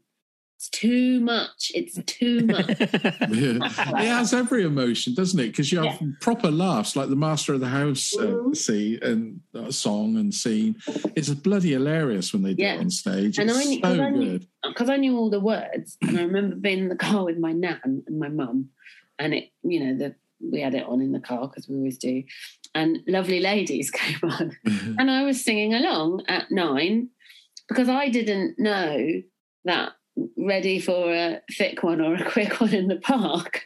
S8: it's too much it's too much
S3: Yeah. it has every emotion, doesn't it? Because you have proper laughs, like the Master of the House uh,
S8: Mhm.
S3: scene and uh, song and scene. It's bloody hilarious when they do
S8: Yeah.
S3: it on stage.
S8: And
S3: It's
S8: I knew-
S3: so
S8: 'cause I knew-
S3: good.
S8: because I knew all the words, and I remember being in the car with my nan and my mum, and it, you know, the we had it on in the car because we always do, and lovely ladies came on, and I was singing along at nine because I didn't know that ready for a thick one or a quick one in the park.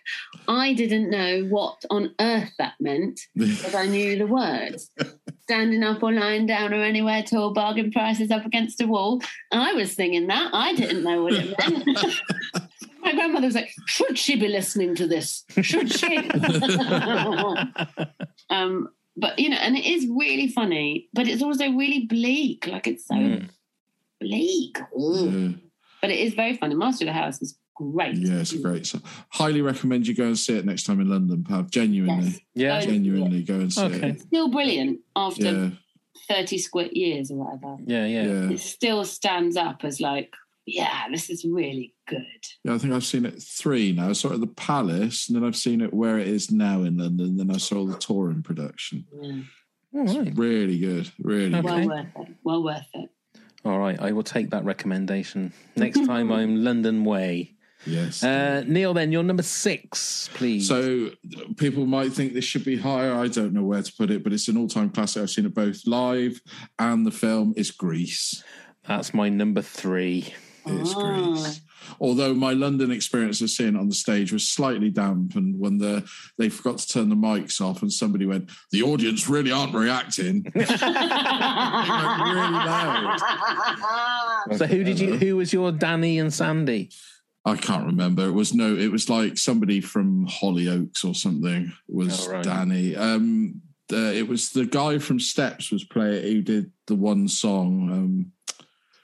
S8: I didn't know what on earth that meant because I knew the words. Standing up or lying down or anywhere tall, bargain prices up against a wall. I was singing that. I didn't know what it meant. My grandmother was like, "Should she be listening to this? Should she?" um, but you know, and it is really funny, but it's also really bleak. Like it's so
S2: Mm.
S8: bleak.
S3: Yeah.
S8: But it is very funny. Master of the House is great.
S3: Yeah, it's a great song. Highly recommend you go and see it next time in London, Pav. Genuinely.
S8: Yes.
S2: Yeah.
S3: Genuinely go and see
S2: Okay.
S3: it.
S8: Still brilliant after
S3: Yeah,
S8: 30 square years or whatever.
S2: Yeah, yeah.
S3: yeah.
S8: It still stands up as like, yeah, this is really good.
S3: Yeah, I think I've seen it three now. I saw it at the Palace, and then I've seen it where it is now in London. Then I saw the tour in production.
S8: Yeah.
S2: All right.
S3: Really good. Really
S2: Okay.
S8: Well worth it. Well worth it.
S2: All right. I will take that recommendation next time I'm London way.
S3: Yes.
S2: Uh, Neil, then you're number six, please.
S3: So people might think this should be higher. I don't know where to put it, but it's an all-time classic. I've seen it both live and the film. Is Grease.
S2: that's my number three.
S3: It's. Grease. Although my London experience of seeing it on the stage was slightly dampened when the they forgot to turn the mics off and somebody went, "The audience really aren't reacting." really loud.
S2: So who did you? Who was your Danny and Sandy?
S3: I can't remember. It was no. It was like somebody from Hollyoaks or something. Was
S2: Oh, right.
S3: Danny? Um, uh, it was the guy from Steps was playing. Who did the one song? Um,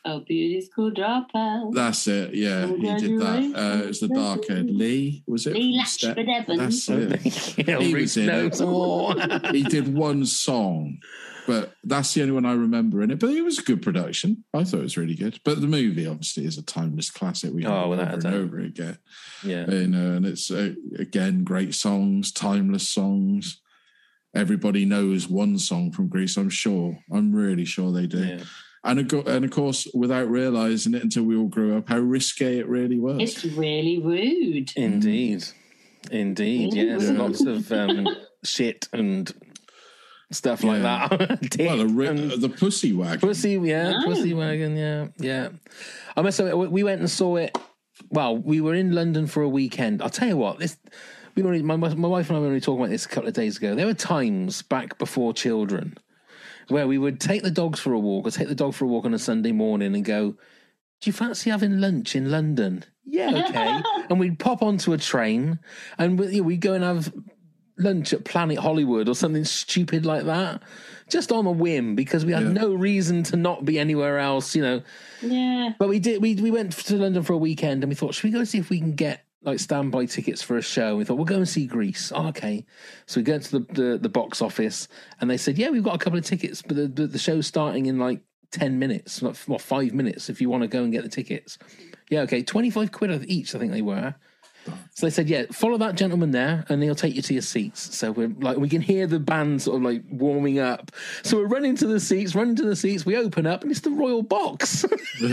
S8: Oh, beauty school dropout.
S3: That's it. Yeah, he did that. Uh, it was the dark haired Lee. Was it?
S8: Lee
S3: from
S8: Latchford Evans.
S3: That's it.
S2: Yeah,
S3: he
S2: Ruth
S3: was in it.
S2: more.
S3: he did one song, but that's the only one I remember in it. But it was a good production. I thought it was really good. But the movie obviously is a timeless classic. We
S2: Oh,
S3: have it
S2: without a
S3: over and over again.
S2: yeah.
S3: You know, and it's uh, again great songs, timeless songs. Everybody knows one song from Grease. I'm sure. I'm really sure they do.
S2: Yeah.
S3: And of, and of course, without realizing it until we all grew up, how risque it really was.
S8: It's really rude.
S2: Indeed. Indeed. Yes.
S3: Yeah.
S2: Lots of um, shit and stuff like that.
S3: Well, the, ri- the pussy wagon.
S2: pussy, yeah,
S8: Oh.
S2: pussy wagon, yeah, yeah. I must say, we went and saw it. Well, we were in London for a weekend. I'll tell you what, this. We were, my, my wife and I were only talking about this a couple of days ago. There were times back before children where we would take the dogs for a walk or take the dog for a walk on a Sunday morning and go, Do you fancy having lunch in London? Yeah, okay. and we'd pop onto a train and we- we'd go and have lunch at Planet Hollywood or something stupid like that, just on a whim because we had
S3: Yeah.
S2: no reason to not be anywhere else, you know.
S8: Yeah.
S2: But we did. We we went to London for a weekend, and we thought, should we go see if we can get like standby tickets for a show? We thought we'll go and see Grease. Oh, okay, so we go to the, the the box office, and they said, yeah, we've got a couple of tickets, but the the, the show's starting in like ten minutes, not what five minutes, if you want to go and get the tickets. Yeah, okay, twenty five quid each, I think they were. So they said, yeah, follow that gentleman there and he'll take you to your seats. So we're like, we can hear the band sort of like warming up. So we're running to the seats, running to the seats. We open up and it's the Royal Box. we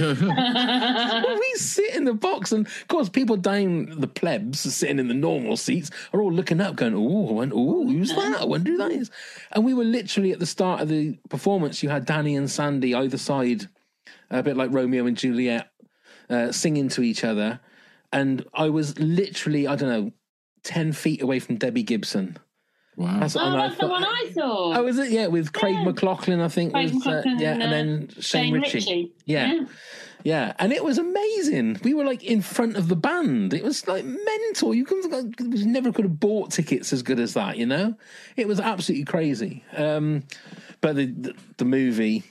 S2: sit in the box. And of course, people down the plebs sitting in the normal seats are all looking up going, oh, went, oh, who's that? I wonder who that is. And we were literally at the start of the performance, you had Danny and Sandy either side, a bit like Romeo and Juliet, uh, singing to each other and I was literally, I don't know, 10 feet away from Debbie Gibson.
S3: wow.
S2: That's,
S8: Oh,
S2: and I
S8: that's the
S2: thought-
S8: one I saw.
S2: Oh, is it? Yeah, with Craig
S8: Yeah.
S2: McLachlan, I think.
S8: Craig
S2: was, uh, yeah,
S8: and,
S2: and
S8: uh,
S2: then Shane, Ritchie. Yeah.
S8: yeah.
S2: Yeah, and it was amazing. We were like in front of the band. It was like mental. You could you never could have bought tickets as good as that. You know, it was absolutely crazy. Um, but the, the the movie,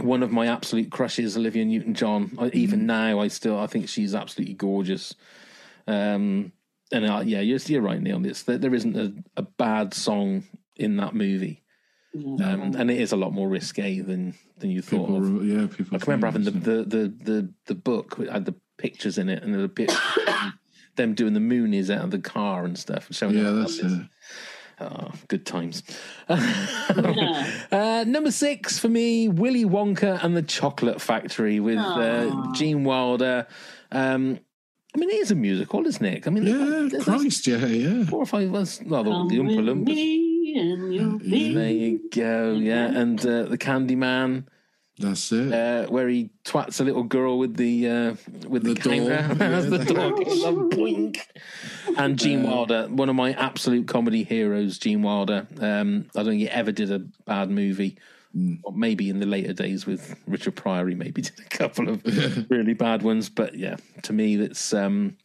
S2: one of my absolute crushes, Olivia Newton John. Even now, I still I think she's absolutely gorgeous. Um, and uh, yeah, you're, you're right, Neil. It's, there, there isn't a, a bad song in that movie, um, and it is a lot more risque than than you thought.
S3: People,
S2: of.
S3: yeah, people.
S2: I can remember having the, the, the, the, the book had the pictures in it and the bit them doing the moonies out of the car and stuff.
S3: so.
S2: Showing
S3: Yeah, that's it.
S2: Oh, good times. uh, number six for me, Willy Wonka and the Chocolate Factory with uh, Gene Wilder. Um, I mean, it is a musical, isn't it? I mean,
S3: Yeah,
S2: there's- there's
S3: Christ, yeah, yeah.
S2: four or five. Well, well the, the Oompa Loompas.
S8: and
S2: There you go. Yeah, and uh, the Candyman
S3: That's it.
S2: uh, where he twats a little girl with the uh, with the,
S3: The
S2: camera.
S3: Yeah,
S2: That's the door. Boink. And Gene Wilder, one of my absolute comedy heroes. Gene Wilder. Um, I don't think he ever did a bad movie.
S3: Hmm.
S2: Or maybe in the later days with Richard Pryor, he maybe did a couple of really bad ones. But yeah, to me, that's um,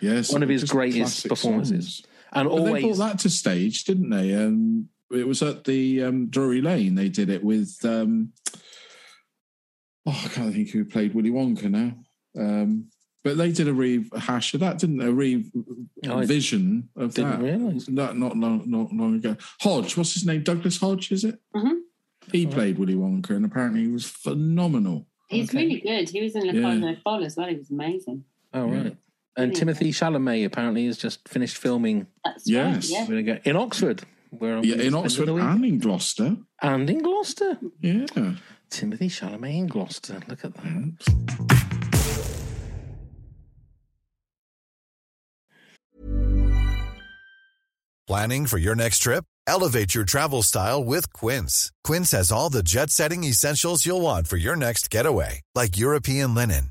S3: yes,
S2: one of his greatest performances.
S3: songs.
S2: and
S3: But they
S2: always
S3: brought that to stage, didn't they? Um, it was at the um, Drury Lane. They did it with. Um, oh, I can't think who played Willy Wonka now. Um, but they did a rehash of that, didn't they? A
S2: I
S3: revision of
S2: didn't
S3: that.
S2: realise.
S3: Not not long, not long ago. Hodge, what's his name? Douglas Hodge, is it?
S8: Mhm.
S3: He played Willy Wonka, and apparently he was phenomenal.
S8: He's
S2: Okay.
S8: really good. He was in Le
S3: Yeah.
S8: Cardinal Fall as well. He was amazing.
S2: Oh right. And
S8: Yeah.
S2: Timothée Chalamet apparently has just finished filming
S8: That's
S3: Yes.
S8: right. Yeah.
S2: Go in Oxford, where
S3: Yeah, in Oxford and in Gloucester.
S2: and in Gloucester.
S3: Yeah.
S2: Timothée Chalamet in Gloucester. Look at that. Mm-hmm.
S1: Planning for your next trip? Elevate your travel style with Quince. Quince has all the jet setting essentials you'll want for your next getaway, like European linen,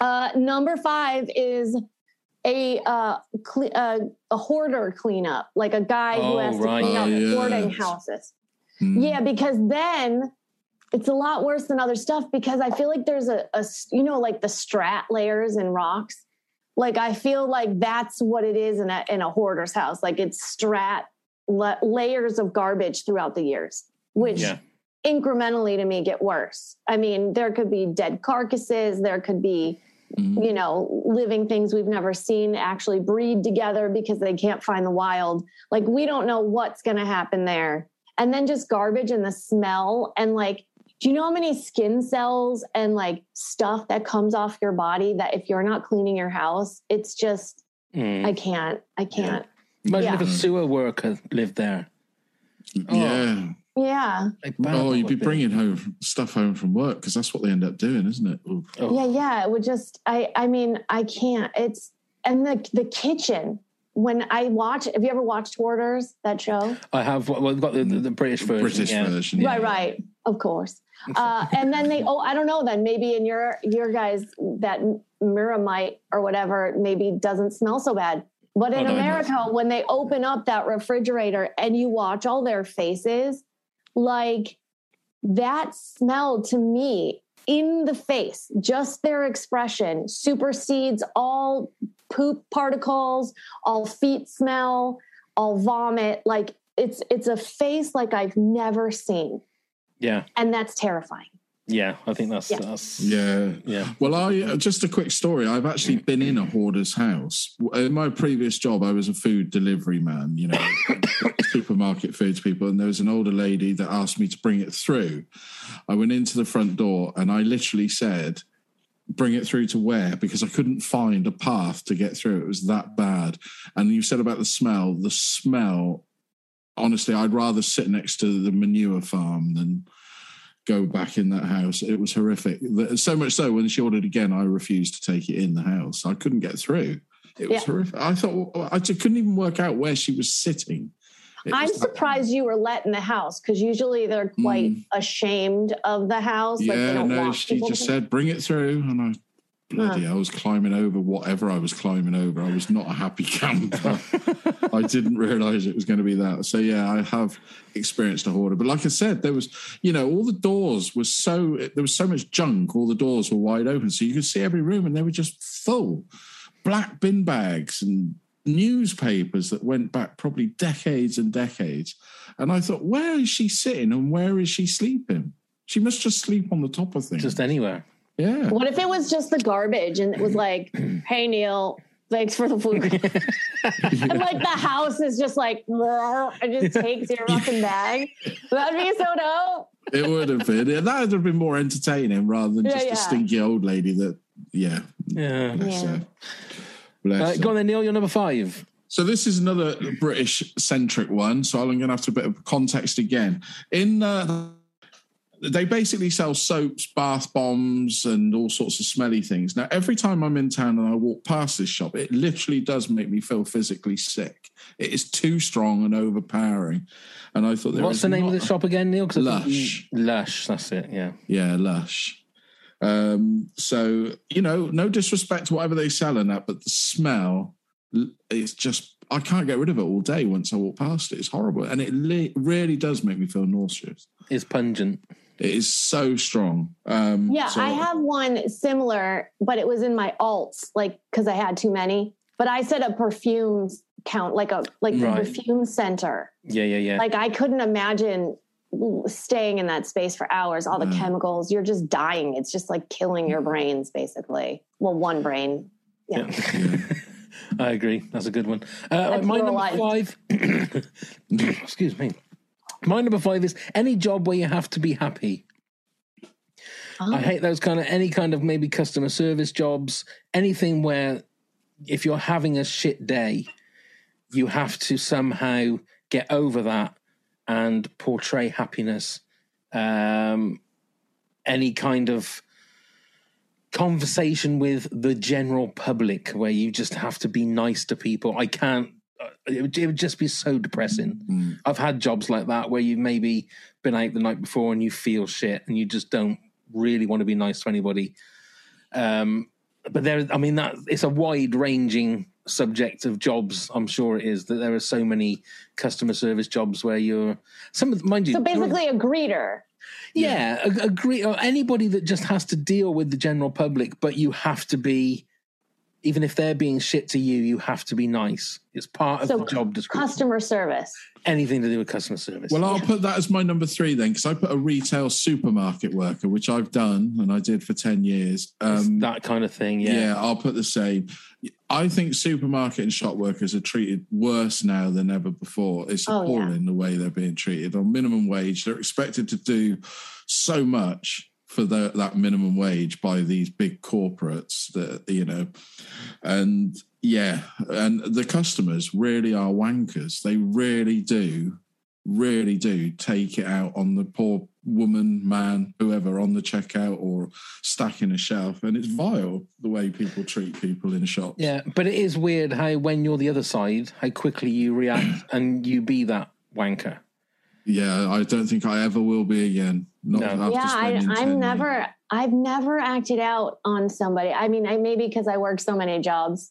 S9: Uh, number five is a uh, cle- uh, a hoarder cleanup, like a guy who
S2: Oh,
S9: has to
S2: right.
S9: clean up
S2: yes.
S9: hoarding houses.
S3: Hmm.
S9: Yeah, because then it's a lot worse than other stuff because I feel like there's a, a you know like the strat layers in rocks. Like I feel like that's what it is in a in a hoarder's house. Like it's strat la- layers of garbage throughout the years, which
S2: Yeah.
S9: incrementally to me get worse. I mean, there could be dead carcasses, there could be you know, living things we've never seen actually breed together because they can't find the wild. Like we don't know what's going to happen there. And then just garbage and the smell and like do you know how many skin cells and like stuff that comes off your body that if you're not cleaning your house, it's just
S2: Mm.
S9: I can't. I can't.
S2: Imagine
S9: Yeah.
S2: if a sewer worker lived there.
S3: Yeah.
S9: Yeah.
S3: Oh, you'd be bringing home stuff home from work because that's what they end up doing, isn't it? Oof.
S9: Yeah, yeah. It would just I I mean, I can't. It's and the the kitchen. When I watch have you ever watched Hoarders, that show?
S2: I have. Well, we've got the, the, the British version.
S3: British
S2: yeah.
S3: version.
S9: Right, right. Of course. Uh, and then they, oh, I don't know. Then maybe in your your guys that Miramite or whatever maybe doesn't smell so bad. But in
S10: Oh, no, it
S9: America, when they open up that refrigerator and you watch all their faces, like that smell to me in the face, just their expression supersedes all poop particles, all feet smell, all vomit. Like it's it's a face like I've never seen,
S2: Yeah,
S9: and that's terrifying.
S2: Yeah. I think that's
S9: Yeah.
S2: that's
S3: Yeah.
S2: yeah.
S3: Well, I uh, just a quick story. I've actually been in a hoarder's house. In my previous job, I was a food delivery man. You know, supermarket food to people, and there was an older lady that asked me to bring it through. I went into the front door, and I literally said, "Bring it through to where?" Because I couldn't find a path to get through. It was that bad. And you said about the smell. The smell. Honestly, I'd rather sit next to the manure farm than go back in that house. It was horrific. So much so, when she ordered again, I refused to take it in the house. I couldn't get through. It was
S9: Yeah.
S3: horrific. I thought I just couldn't even work out where she was sitting. It
S9: I'm surprised you were let in the house because usually they're quite mm. ashamed of the house. like they
S3: yeah,
S9: don't
S3: no,
S9: want
S3: she just said, "Bring it through," and I. Bloody, I was climbing over whatever I was climbing over. I was not a happy camper. I didn't realize it was going to be that. So yeah, I have experienced a hoarder. But like I said, there was, you know, all the doors were so there was so much junk. All the doors were wide open, so you could see every room, and they were just full. Black bin bags and newspapers that went back probably decades and decades. And I thought, where is she sitting and where is she sleeping? She must just sleep on the top of things.
S2: Just anywhere.
S3: Yeah.
S9: What if it was just the garbage and it was like, "Hey Neil, thanks for the food," and like the house is just like, it just takes your fucking bag. That'd be so dope.
S3: It would have been. Yeah, That would have been more entertaining rather than
S9: Yeah,
S3: just
S9: yeah.
S3: a stinky old lady that, yeah.
S2: Yeah.
S3: Bless
S9: Yeah.
S3: her. Bless
S2: Uh,
S3: her.
S2: go on then, Neil. You're number five.
S3: So this is another British centric one. So I'm going to have to a bit of context again. In uh, they basically sell soaps, bath bombs, and all sorts of smelly things. Now, every time I'm in town and I walk past this shop, it literally does make me feel physically sick. It is too strong and overpowering. And I thought,
S2: What's the name of the shop again, Neil?
S3: Lush.
S2: you- Lush, that's it. Yeah.
S3: Yeah, Lush. Um, so you know, no disrespect to whatever they sell in that, but the smell is just I can't get rid of it all day once I walk past it. It's horrible, and it li- really does make me feel nauseous.
S2: It's pungent.
S3: It is so strong. Um,
S9: Yeah,
S3: so-
S9: I have one similar, but it was in my alts, like because I had too many. But I set a perfume count, like a like a
S2: Right.
S9: perfume center.
S2: Yeah, yeah, yeah.
S9: Like I couldn't imagine staying in that space for hours. All the chemicals, you're just dying. It's just like killing your brains, basically. Well, one brain. Yeah.
S2: I agree. That's a good one. Uh,
S9: That's
S2: my number
S9: life.
S2: five. excuse me. My number five is any job where you have to be happy.
S9: Oh.
S2: I hate those kind of any kind of maybe customer service jobs, anything where if you're having a shit day, you have to somehow get over that and portray happiness. Um, any kind of conversation with the general public where you just have to be nice to people. I can't. Uh, It would, it would just be so depressing. I've had jobs like that where you've maybe been out the night before and you feel shit and you just don't really want to be nice to anybody. Um, but there, I mean, that it's a wide ranging subject of jobs. I'm sure it is that there are so many customer service jobs where you're some of mind you.
S9: So basically, a greeter.
S2: yeah, a- agree. Or anybody that just has to deal with the general public, but you have to be, even if they're being shit to you, you have to be nice. It's part of
S9: So
S2: the job description.
S9: Customer service.
S2: Anything to do with customer service.
S3: Well, I'll put that as my number three then, because I put a retail supermarket worker, which I've done and I did for 10 years. Um,
S2: that kind of thing, yeah.
S3: Yeah, I'll put the same. I think supermarket and shop workers are treated worse now than ever before. It's
S9: Oh, yeah.
S3: appalling the way they're being treated on minimum wage. They're expected to do so much for the, that minimum wage by these big corporates that, you know, and yeah, and the customers really are wankers. They really do, really do take it out on the poor woman, man, whoever on the checkout or stacking a shelf. And it's vile the way people treat people in shops.
S2: Yeah, but it is weird how when you're the other side, how quickly you react and you be that wanker.
S3: Yeah, I don't think I ever will be again. Not after
S9: yeah, I,
S3: spending 10
S9: I'm
S3: years.
S9: never. I've never acted out on somebody. I mean, I maybe because I work so many jobs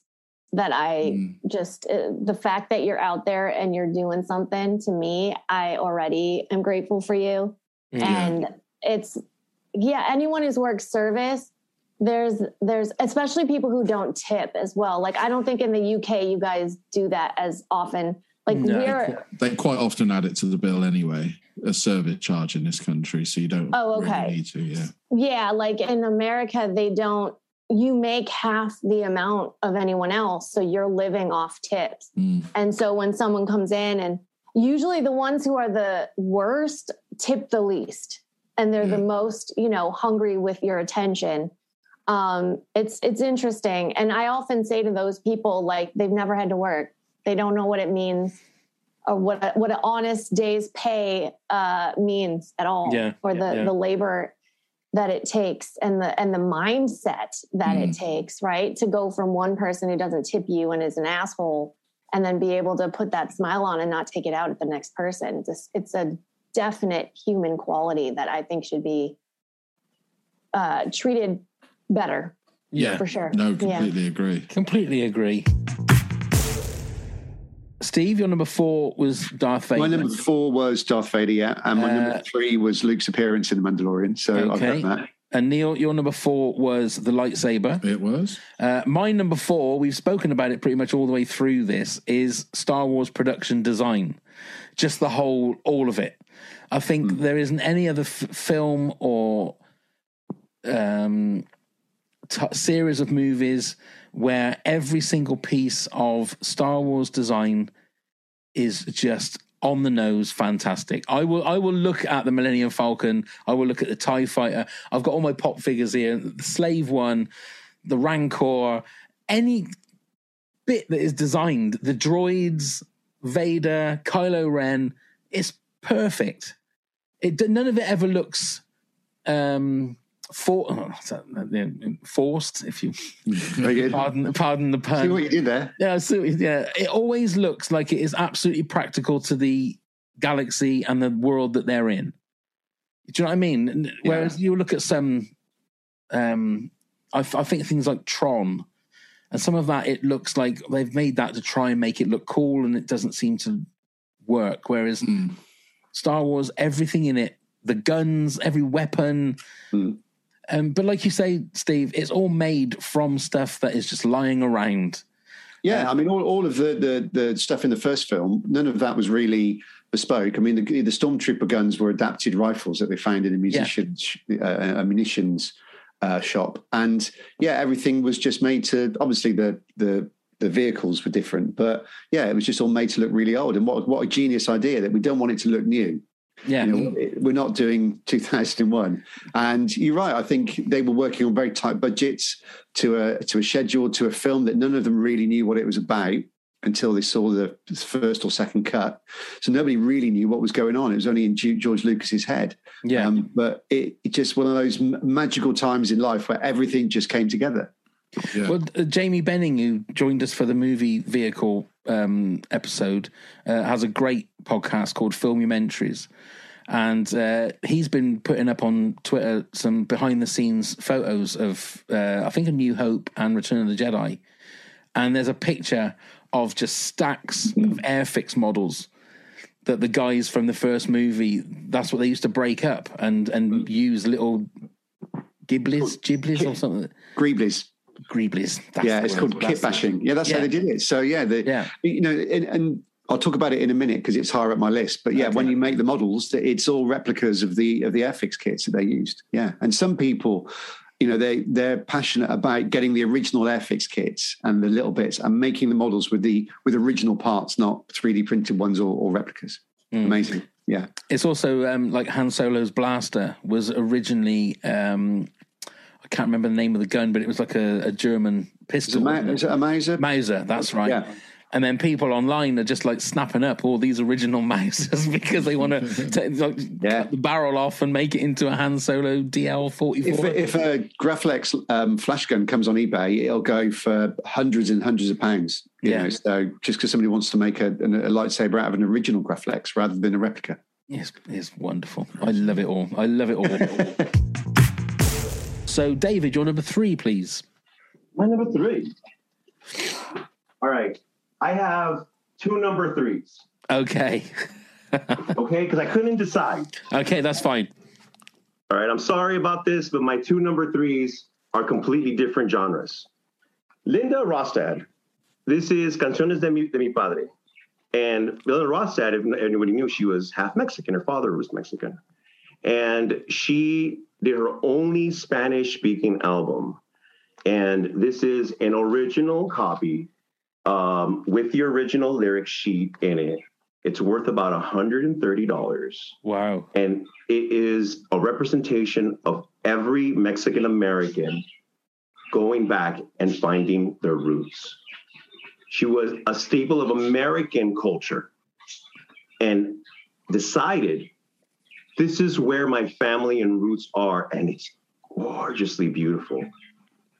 S9: that I
S3: Mm.
S9: just uh, the fact that you're out there and you're doing something to me, I already am grateful for you.
S10: Yeah.
S9: And it's yeah, anyone who's worked service, there's there's especially people who don't tip as well. Like I don't think in the UK you guys do that as often. Like we're
S3: They quite often add it to the bill anyway, a service charge in this country, so you don't
S9: Oh, okay.
S3: really need to. Yeah.
S9: Yeah, like in America, they don't, you make half the amount of anyone else. So you're living off tips.
S3: Mm.
S9: And so when someone comes in, and usually the ones who are the worst tip the least, and they're the most, you know, hungry with your attention. Um, it's it's interesting, and I often say to those people, like they've never had to work, they don't know what it means, or what what an honest day's pay uh, means at all,
S10: Yeah,
S9: or the
S10: yeah.
S9: the labor that it takes and the and the mindset that it takes right to go from one person who doesn't tip you and is an asshole and then be able to put that smile on and not take it out at the next person it's a, it's a definite human quality that i think should be uh, treated better
S2: Yeah.
S9: for sure
S3: No,
S9: Yeah.
S3: completely agree.
S2: Completely agree. Steve, your number four was Darth Vader.
S11: My number four was Darth Vader, yeah, and my
S2: Uh,
S11: number three was Luke's appearance in The Mandalorian. So I've
S2: Okay.
S11: done that.
S2: And Neil, your number four was the lightsaber.
S3: It was.
S2: Uh, my number four, we've spoken about it pretty much all the way through this, is Star Wars production design. Just the whole, all of it. I think there isn't any other f- film or um, t- series of movies where every single piece of Star Wars design is just on the nose fantastic. I will I will look at the Millennium Falcon, I will look at the TIE fighter. I've got all my pop figures here, the Slave One, the Rancor, any bit that is designed, the droids, Vader, Kylo Ren, it's perfect. It none of it ever looks um, for, oh, uh, forced, if you pardon, pardon the pun.
S11: See what you did there?
S2: Yeah, so yeah, it always looks like it is absolutely practical to the galaxy and the world that they're in. Do you know what I mean? And Whereas you look at some, um, I, I think things like Tron, and some of that it looks like they've made that to try and make it look cool, and it doesn't seem to work. Whereas Star Wars, everything in it, the guns, every weapon. Um, but like you say, Steve, it's all made from stuff that is just lying around.
S11: Yeah, I mean, all, all of the, the the stuff in the first film, none of that was really bespoke. I mean, the, the stormtrooper guns were adapted rifles that they found in a musician's uh, a munitions uh, shop, and yeah, everything was just made to. Obviously, the the the vehicles were different, but yeah, it was just all made to look really old. And what what a genius idea that we don't want it to look new.
S2: Yeah,
S11: You know, we're not doing 2001. And you're right. I think they were working on very tight budgets to a to a schedule to a film that none of them really knew what it was about until they saw the first or second cut. So nobody really knew what was going on. It was only in George Lucas's head.
S2: Yeah.
S11: Um, but it, it just one of those magical times in life where everything just came together.
S2: Well, uh, Jamie Benning, who joined us for the movie vehicle um, episode, uh, has a great podcast called Filmumentaries. And uh, he's been putting up on Twitter some behind the scenes photos of, uh, I think, A New Hope and Return of the Jedi. And there's a picture of just stacks of Airfix models that the guys from the first movie, that's what they used to break up and, and use little giblies, giblies or something.
S11: Greeblies.
S2: Greeblies.
S11: Yeah, it's
S2: word.
S11: called kit
S2: That's
S11: bashing. Yeah, that's how they did it. So yeah, the,
S2: Yeah.
S11: you know, and, and I'll talk about it in a minute because it's higher up my list. But yeah, when you make the models, it's all replicas of the of the Airfix kits that they used. Yeah, and some people, you know, they they're passionate about getting the original Airfix kits and the little bits and making the models with the with original parts, not three D printed ones or, or replicas. Amazing. Yeah.
S2: It's also um, like Han Solo's blaster was originally um, I can't remember the name of the gun, but it was like a, a German pistol.
S11: Ma-
S2: wasn't it?
S11: is it a Mauser?
S2: Mauser, that's right.
S11: Yeah.
S2: And then people online are just like snapping up all these original Mausers because they want to like, cut the barrel off and make it into a Han Solo DL forty
S11: If, if a Graflex um, flash gun comes on eBay, it'll go for hundreds and hundreds of pounds. You
S2: Yeah.
S11: know, so just because somebody wants to make a, an- a lightsaber out of an original Graflex rather than a replica.
S2: Yes, it's wonderful. I love it all. I love it all. so, David, your number three, please.
S10: My number three. All right. I have two number threes.
S2: Okay.
S10: Okay, because I couldn't decide.
S2: Okay, that's fine.
S10: All right. I'm sorry about this, but my two number threes are completely different genres. Linda Ronstadt. This is Canciones de mi, de mi Padre. And Linda Ronstadt, if anybody knew, she was half Mexican. Her father was Mexican. And she did her only Spanish speaking album. And this is an original copy um, with the original lyric sheet in it. It's worth about $130.
S2: Wow.
S10: And it is a representation of every Mexican American going back and finding their roots. She was a staple of American culture and decided this is where my family and roots are. And it's gorgeously beautiful.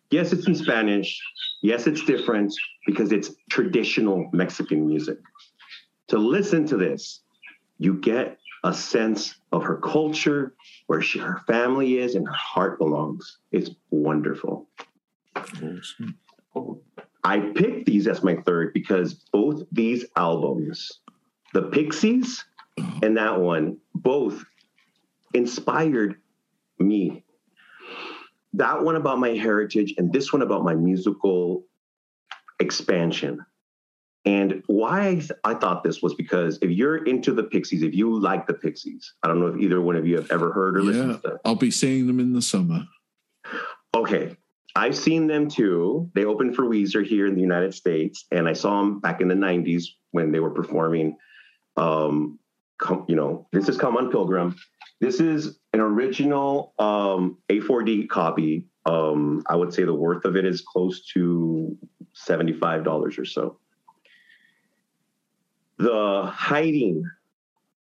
S10: Yes, it's in Spanish. Yes, it's different because it's traditional Mexican music. To listen to this, you get a sense of her culture, where she, her family is, and her heart belongs. It's wonderful. I picked these as my third because both these albums, the Pixies and that one, both inspired me. That one about my heritage, and this one about my musical expansion. And why I, th- I thought this was because if you're into the Pixies, if you like the Pixies, I don't know if either one of you have ever heard or listened to them.
S3: I'll be seeing them in the summer.
S10: Okay. I've seen them too. They opened for Weezer here in the United States, and I saw them back in the 90s when they were performing. Um, come, you know, this is Come on Pilgrim. This is an original um, A4D copy. Um, I would say the worth of it is close to $75 or so. The hiding,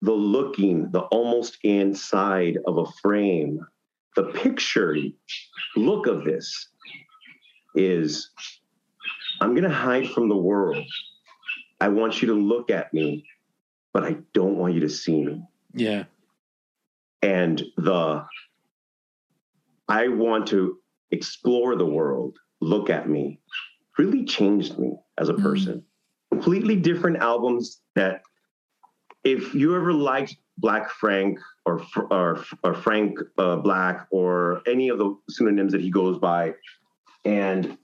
S10: the looking, the almost inside of a frame the picture look of this is I'm going to hide from the world. I want you to look at me, but I don't want you to see me.
S2: Yeah.
S10: And the I want to explore the world, look at me, really changed me as a person. Completely different albums that if you ever liked Black Frank or or, or Frank uh, Black or any of the pseudonyms that he goes by, and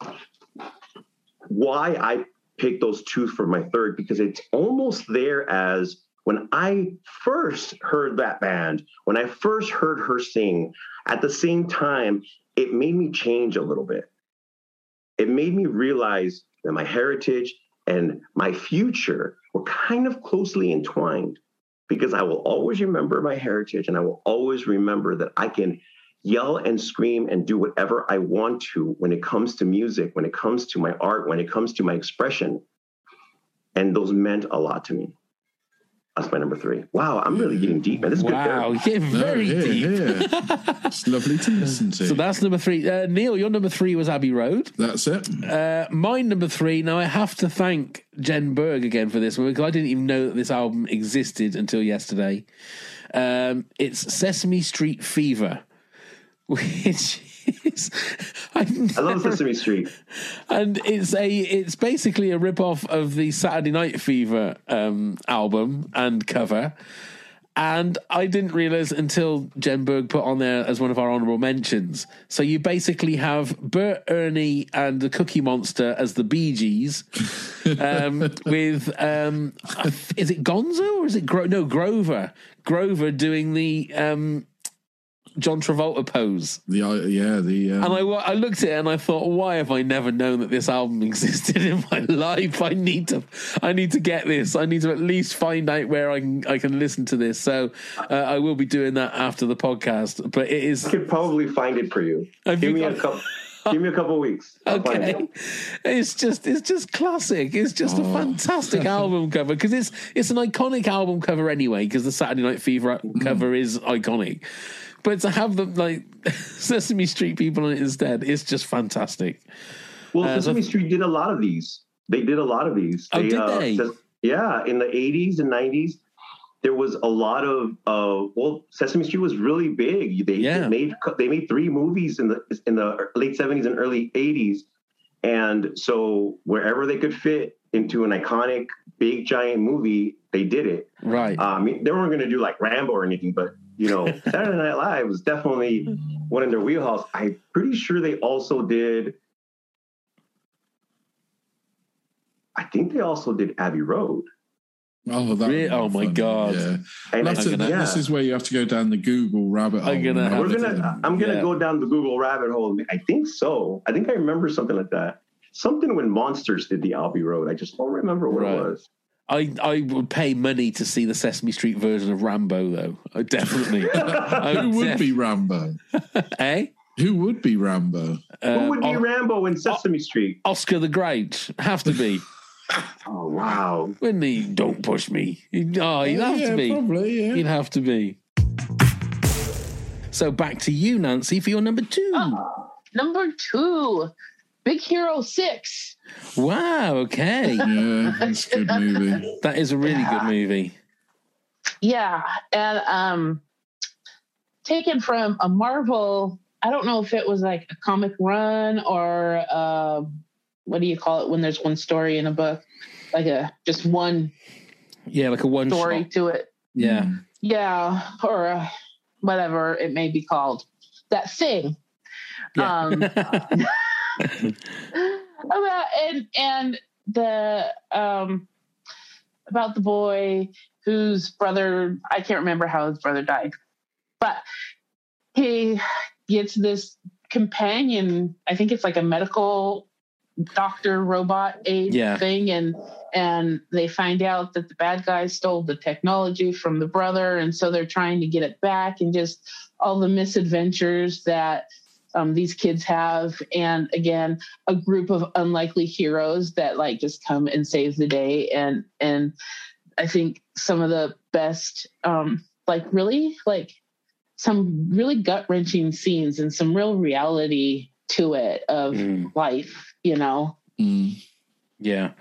S10: why I picked those two for my third because it's almost there as when I first heard that band, when I first heard her sing, at the same time, it made me change a little bit. It made me realize that my heritage and my future were kind of closely entwined because I will always remember my heritage and I will always remember that I can yell and scream and do whatever I want to when it comes to music, when it comes to my art, when it comes to my expression. And those meant a lot to me. That's my number three. Wow, I'm really getting deep, man. This is
S2: Wow,
S10: good.
S2: you're very
S3: No, here,
S2: deep.
S3: It's lovely to listen to.
S2: So that's number three. Uh, Neil, your number three was Abbey Road.
S3: That's it.
S2: Uh, my number three. Now I have to thank Jen Berg again for this one because I didn't even know that this album existed until yesterday. Um, it's Sesame Street Fever, which is I
S10: I love Sesame Street.
S2: and it's a it's basically a rip off of the Saturday Night Fever um, album and cover. And I didn't realize until Jen Berg put on there as one of our honorable mentions. So you basically have Bert, Ernie, and the Cookie Monster as the Bee Gees, um, with um, is it Gonzo or is it Gro- no Grover? Grover doing the um, John Travolta pose.
S3: The uh, yeah the um,
S2: And I, I looked at it and I thought, why have I never known that this album existed in my life? I need to, I need to get this. I need to at least find out where I can, I can listen to this. So uh, I will be doing that after the podcast. But it is.
S10: I could probably find it for you.
S2: Have
S10: Give
S2: you
S10: me a couple. Give me a couple weeks. I'll
S2: Okay, it's just it's just classic. It's just a
S10: Oh.
S2: fantastic album cover because it's it's an iconic album cover anyway. Because the Saturday Night Fever
S10: Mm.
S2: cover is iconic, but to have them like Sesame Street people on it instead, it's just fantastic.
S10: Well,
S2: Uh, so-
S10: Sesame Street did a lot of these. They did a lot of these.
S2: Oh, did they?
S10: Ses- yeah, in the 80s and 90s, there was a lot of. Uh, well, Sesame Street was really big. They,
S2: Yeah.
S10: they made they made three movies in the in the late 70s and early 80s, and so wherever they could fit into an iconic big giant movie, they did it.
S2: Right.
S10: Um, they weren't going to do like Rambo or anything, but you know, Saturday Night Live was definitely mm-hmm. one in their wheelhouse. I'm pretty sure they also did. I think they also did Abbey Road.
S3: Oh, that
S2: Really? Oh my god!
S3: Yeah.
S10: And
S3: That's
S10: I-
S3: it.
S10: yeah.
S3: This is where you have to go down the Google rabbit hole.
S2: I'm gonna
S3: have
S10: We're
S3: a look at
S10: gonna.
S3: them.
S10: I'm gonna
S2: Yeah.
S10: go down the Google rabbit hole. I think so. I think I remember something like that. Something when Monsters did the Abbey Road. I just don't remember what
S2: Right.
S10: it was.
S2: I I would pay money to see the Sesame Street version of Rambo, though. I definitely. I
S3: Who would
S2: def-
S3: be Rambo?
S2: Eh?
S3: Who would be Rambo?
S10: Who
S2: Um,
S10: would be
S2: O-
S10: Rambo in Sesame Street?
S2: Oscar the Grouch. Have to be.
S10: Oh wow!
S2: When he don't push me. He'd- Oh, he'd have
S3: yeah,
S2: to be.
S3: probably. Yeah.
S2: He'd have to be. So back to you, Nancy, for your number two.
S12: Number two, Big Hero Six.
S2: Wow. Okay.
S3: Yeah, that's a good movie.
S2: That is a really good movie.
S12: Yeah, and um, taken from a Marvel. I don't know if it was like a comic run or uh, what do you call it when there's one story in a book, like a just one
S2: Yeah, like a one
S12: story
S2: shot.
S12: to it.
S2: Yeah.
S12: Yeah, or uh, whatever it may be called. That thing. Um, about and and the um about the boy whose brother I can't remember how his brother died, but he gets this companion. I think it's like a medical doctor robot aid
S2: Yeah.
S12: thing, and and they find out that the bad guys stole the technology from the brother, and so they're trying to get it back, and just all the misadventures that um, these kids have, and again, a group of unlikely heroes that like just come and save the day, and and I think some of the best, um, like really like some really gut wrenching scenes and some real reality to it of
S2: Mm.
S12: life. You know,
S2: Yeah.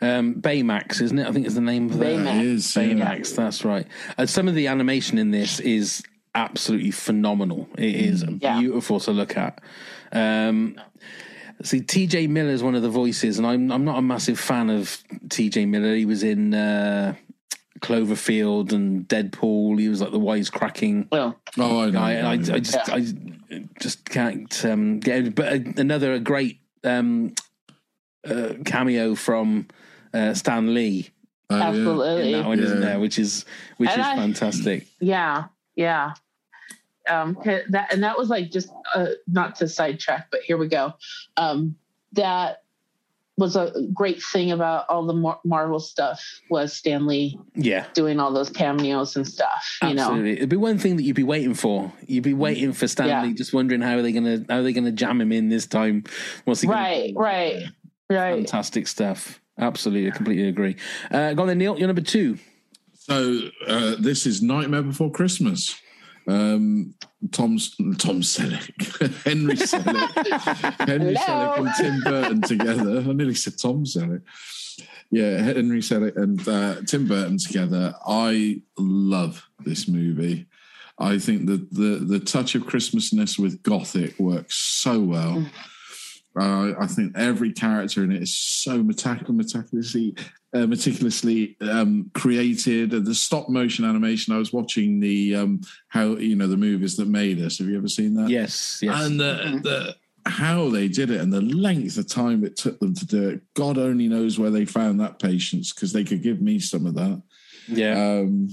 S2: Um, Baymax, isn't it? I think is the name of the
S12: Baymax. It
S3: is, yeah.
S2: Baymax. That's right. And some of the animation in this is absolutely phenomenal. It is
S12: Yeah.
S2: beautiful to look at. Um, see, T.J. Miller is one of the voices, and I'm I'm not a massive fan of T.J. Miller. He was in uh, Cloverfield and Deadpool. He was like the wisecracking
S12: well,
S3: Oh, I know.
S2: guy. And I, I just I just can't um, get. it. But another great um, uh, cameo from uh, Stan Lee
S3: Oh, yeah.
S12: absolutely.
S2: in that one, isn't there? Which is which
S12: And
S2: is
S12: I-
S2: fantastic.
S12: Yeah, yeah. Um, 'cause that and that was like just uh, not to sidetrack, but here we go. Um, that was a great thing about all the Mar- Marvel stuff was Stan Lee
S2: Yeah.
S12: doing all those cameos and stuff. You
S2: Absolutely,
S12: know,
S2: it'd be one thing that you'd be waiting for. You'd be waiting for Stan Lee,
S12: Yeah.
S2: just wondering how are they gonna how are they gonna jam him in this time? What's he gonna
S12: right, right, right.
S2: Fantastic stuff. Absolutely, I completely agree. Uh, go on then, Neil. You're number two.
S3: So uh, this is Nightmare Before Christmas. Um, Tom's Tom Selleck, Henry Selick, Henry
S12: Hello.
S3: Selick and Tim Burton together. I nearly said Tom Selleck. Yeah, Henry Selick and uh, Tim Burton together. I love this movie. I think that the the touch of Christmasness with Gothic works so well. Uh, I think every character in it is so meticulous, meticulously, uh, meticulously um, created. The stop motion animation. I was watching the um, how you know the movies that made us. Have you ever seen that?
S2: Yes, yes.
S3: And the, the how they did it and the length of time it took them to do it. God only knows where they found that patience because they could give me some of that.
S2: yeah.
S3: Um,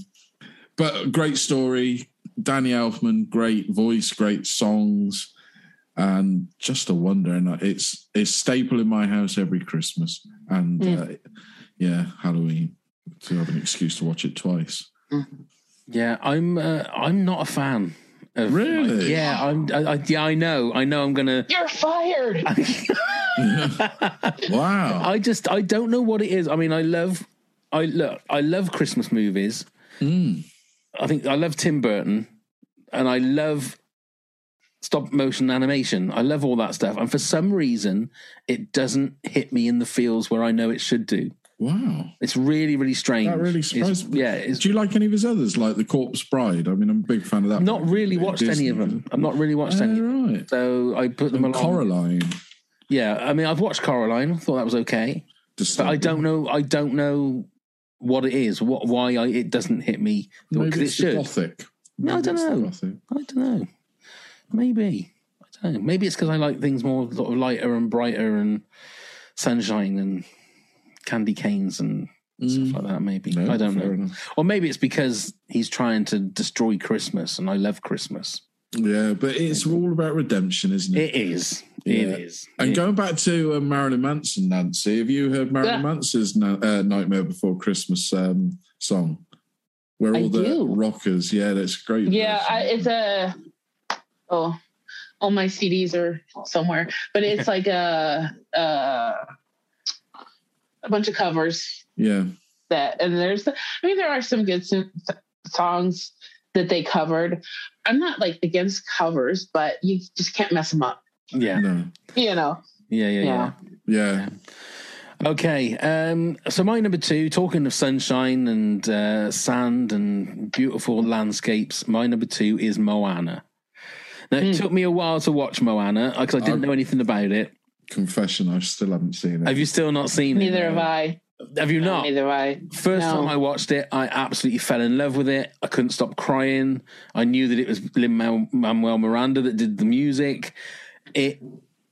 S3: but great story. Danny Elfman, great voice, great songs, and just a wonder. And it's it's staple in my house every Christmas, and uh, yeah, Halloween to have an excuse to watch it twice.
S2: yeah, I'm uh, I'm not a fan. Of,
S3: Really?
S2: yeah, I'm. I, I, yeah, I know. I know. I'm gonna.
S12: You're fired.
S3: Wow.
S2: I just I don't know what it is. I mean, I love I look I love Christmas movies.
S3: Mm.
S2: I think I love Tim Burton and I love stop motion animation. I love all that stuff. And for some reason, it doesn't hit me in the feels where I know it should do.
S3: Wow.
S2: It's really, really strange.
S3: That really surprised me.
S2: Yeah, it's
S3: Do you like any of his others, like The Corpse Bride? I mean, I'm a big fan of that.
S2: not really watched any of them. I've not really watched
S3: Oh,
S2: any. of them.
S3: right.
S2: So I put them
S3: And
S2: along.
S3: Coraline.
S2: Yeah, I mean, I've watched Coraline. Thought that was okay, but I don't know. I don't know what it is. What why I, it doesn't hit me because it should.
S3: Gothic.
S2: No, I don't know. I don't know. Maybe. I don't know. Maybe it's because I like things more sort of lighter and brighter and sunshine and candy canes and stuff like that. Maybe
S3: Mm. No,
S2: I don't know.
S3: enough.
S2: Or maybe it's because he's trying to destroy Christmas, and I love Christmas.
S3: Yeah, but it's all about redemption, isn't it?
S2: It is.
S3: Yeah.
S2: It is.
S3: And
S2: It-
S3: going back to uh, Marilyn Manson, Nancy, have you heard Marilyn
S12: Yeah.
S3: Manson's Na- uh, "Nightmare Before Christmas" um, song? Where
S12: I
S3: all the
S12: do.
S3: rockers, yeah, that's great.
S12: Yeah. I, it's a oh, all my CDs are somewhere, but it's like a a, a bunch of covers
S3: yeah,
S12: that, and there's I mean there are some good s- songs that they covered. I'm not like against covers, but you just can't mess them up.
S2: yeah.
S3: no,
S12: You know.
S2: Yeah. Yeah. Yeah.
S12: Yeah.
S3: yeah,
S2: Okay, um, so my number two, talking of sunshine and uh, sand and beautiful landscapes, my number two is Moana. Now, it took me a while to watch Moana because I didn't
S3: Oh.
S2: know anything about it.
S3: Confession, I still haven't seen it.
S2: Have you still not seen it?
S12: Neither have I.
S2: Have you
S12: No,
S2: not?
S12: Neither have I.
S2: First
S12: No.
S2: time I watched it, I absolutely fell in love with it. I couldn't stop crying. I knew that it was Lin Manuel Miranda that did the music. It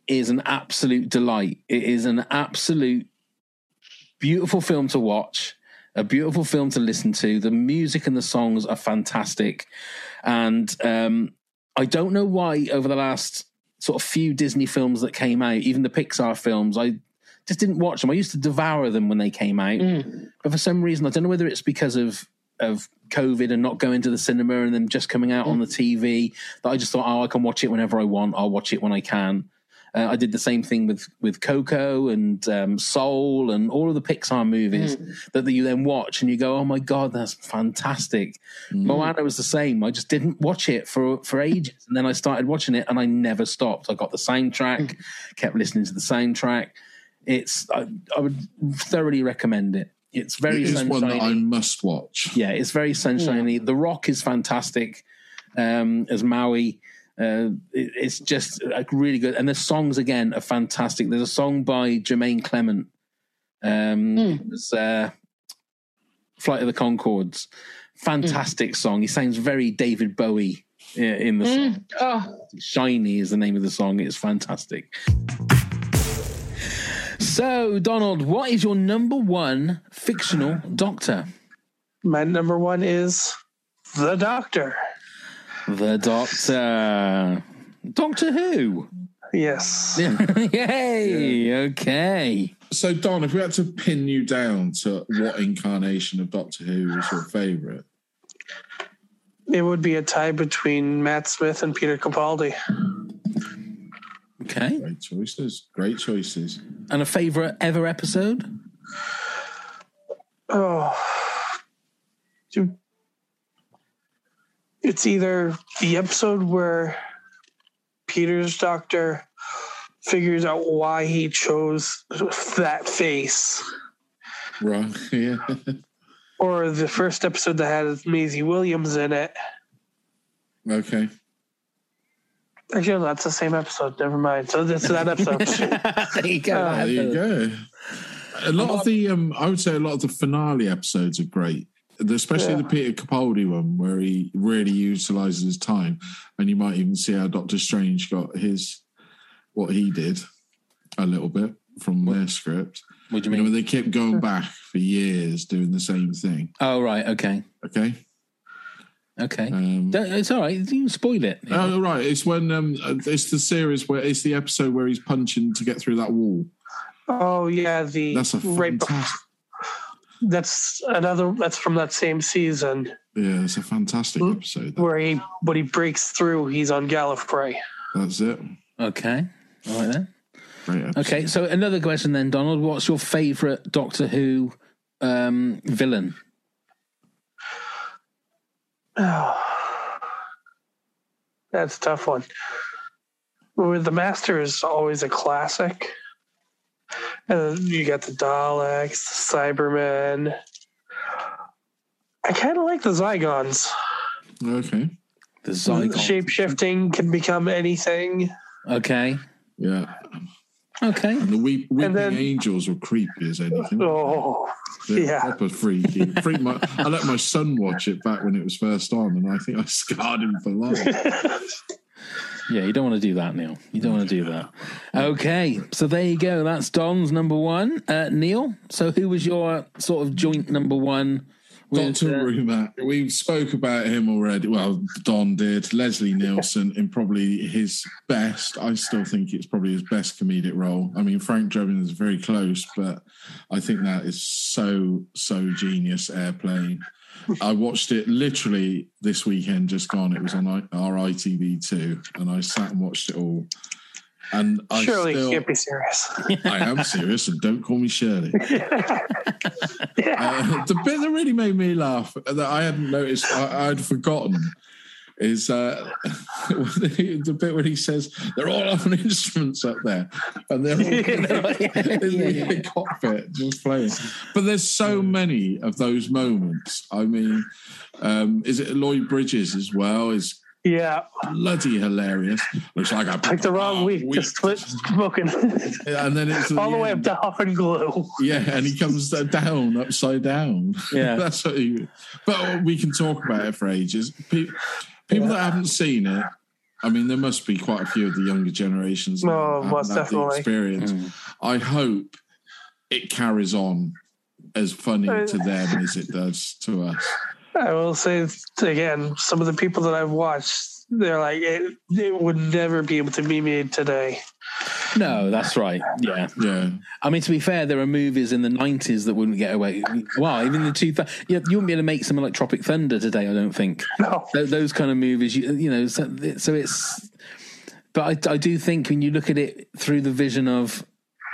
S2: is an absolute delight. It is an absolute beautiful film to watch, a beautiful film to listen to. The music and the songs are fantastic. And um, I don't know why over the last sort of few Disney films that came out, even the Pixar films, I just didn't watch them. I used to devour them when they came out. Mm. But for some reason, I don't know whether it's because of of COVID and not going to the cinema and them just coming out mm. on the TV that I just thought, oh, I can watch it whenever I want. I'll watch it when I can. Uh, I did the same thing with with Coco and um, Soul and all of the Pixar movies that, that you then watch and you go, "Oh my god, that's fantastic." Moana was the same. I just didn't watch it for for ages, and then I started watching it, and I never stopped. I got the soundtrack, kept listening to the soundtrack. It's I, I would thoroughly recommend it. It's very
S3: it is one that I must watch.
S2: Yeah, it's very sunshiny. The Rock is fantastic um, as Maui. Uh, it- it's just like really good, and the songs again are fantastic. There's a song by Jemaine Clement. Um, it was, uh, "Flight of the Conchords." Fantastic song. He sounds very David Bowie in the song.
S12: Oh,
S2: "Shiny" is the name of the song. It's fantastic. So, Donald, what is your number one fictional doctor?
S13: My number one is the Doctor.
S2: The Doctor. Doctor Who?
S13: Yes.
S2: Yay! Okay.
S3: So, Don, if we had to pin you down to what incarnation of Doctor Who was your favourite,
S13: It would be a tie between Matt Smith and Peter Capaldi.
S2: Okay.
S3: Great choices. Great choices.
S2: And a favorite ever episode?
S13: Oh, Do- it's either the episode where Peter's doctor figures out why he chose that face,
S3: Wrong. Yeah.
S13: or the first episode that had Maisie Williams in it.
S3: Okay.
S13: Actually, no, that's the same episode. Never mind. So this that episode.
S2: there you go.
S13: Uh,
S3: There you go. A lot of the, um, I would say, a lot of the finale episodes are great, especially
S13: Yeah.
S3: the Peter Capaldi one, where he really utilizes his time, and you might even see how Doctor Strange got his what he did a little bit from their script.
S2: What do you
S3: know,
S2: mean?
S3: they kept going back for years doing the same thing.
S2: Oh, right. Okay.
S3: Okay.
S2: Okay.
S3: Um,
S2: it's all right. You can spoil it.
S3: Oh, right. It's when um, it's the series where it's the episode where he's punching to get through that wall.
S13: oh yeah, the
S3: That's a
S13: right. Bef-
S3: fantastic.
S13: That's another. That's from that same season
S3: Yeah, it's a fantastic episode.
S13: where he, when he breaks through, he's on Gallifrey.
S3: That's it.
S2: Okay. All right then. Okay. So another question then, Donald. What's your favorite Doctor Who um, villain?
S13: That's a tough one. The Master is always a classic. And you got the Daleks, the Cybermen. I kind of like the Zygons.
S3: Okay.
S2: The Zygons.
S13: Shape shifting can become anything.
S2: Okay.
S3: Yeah.
S2: Okay.
S3: And the weep, weeping
S13: then-
S3: angels were creepy as anything.
S13: Oh,
S3: They're
S13: yeah.
S3: proper freaky. Freak my, I let my son watch it back when it was first on, and I think I scarred him for life.
S2: Yeah, you don't want to do that, Neil. You don't want to do that. Okay, so there you go. That's Don's number one. Uh, Neil, so who was your sort of joint number one? with,
S3: Doctor
S2: uh,
S3: Rumack, we spoke about him already. Well, Don did. Leslie Nielsen in probably his best. I still think it's probably his best comedic role. I mean, Frank Drebin is very close, but I think that is so so genius. Airplane. I watched it literally this weekend, just gone. It was on I- our ITV two, and I sat and watched it all. And I
S13: Surely
S3: still,
S13: you can't be serious.
S3: I am serious, and don't call me Shirley. Uh, the bit that really made me laugh that I hadn't noticed, I, I'd forgotten, is uh, the bit where he says they're all on instruments up there, and they're all in the cockpit just playing. But there's so many of those moments. I mean, um, is it Lloyd Bridges as well? Is
S13: Yeah.
S3: bloody hilarious. Looks like I
S13: picked the wrong week, just split smoking.
S3: and then it's
S13: all the way up to Huff and Glue.
S3: Yeah, and he comes down upside down.
S2: Yeah.
S3: that's what he. But we can talk about it for ages. People, people that haven't seen it, I mean, there must be quite a few of the younger generations. that
S13: Oh,
S3: haven't
S13: most
S3: had the
S13: definitely.
S3: experience. I hope it carries on as funny
S13: Uh,
S3: to them as it does to us.
S13: I will say again, some of the people that I've watched, they're like, it, it would never be able to be made today.
S2: No, that's right. Yeah.
S3: Yeah.
S2: I mean, to be fair, there are movies in the 90s that wouldn't get away. Well, even the 2000s. You, you wouldn't be able to make something like Tropic Thunder today, I don't think.
S13: No.
S2: Th- Those kind of movies, you, you know, so, so it's. but I, I do think when you look at it through the vision of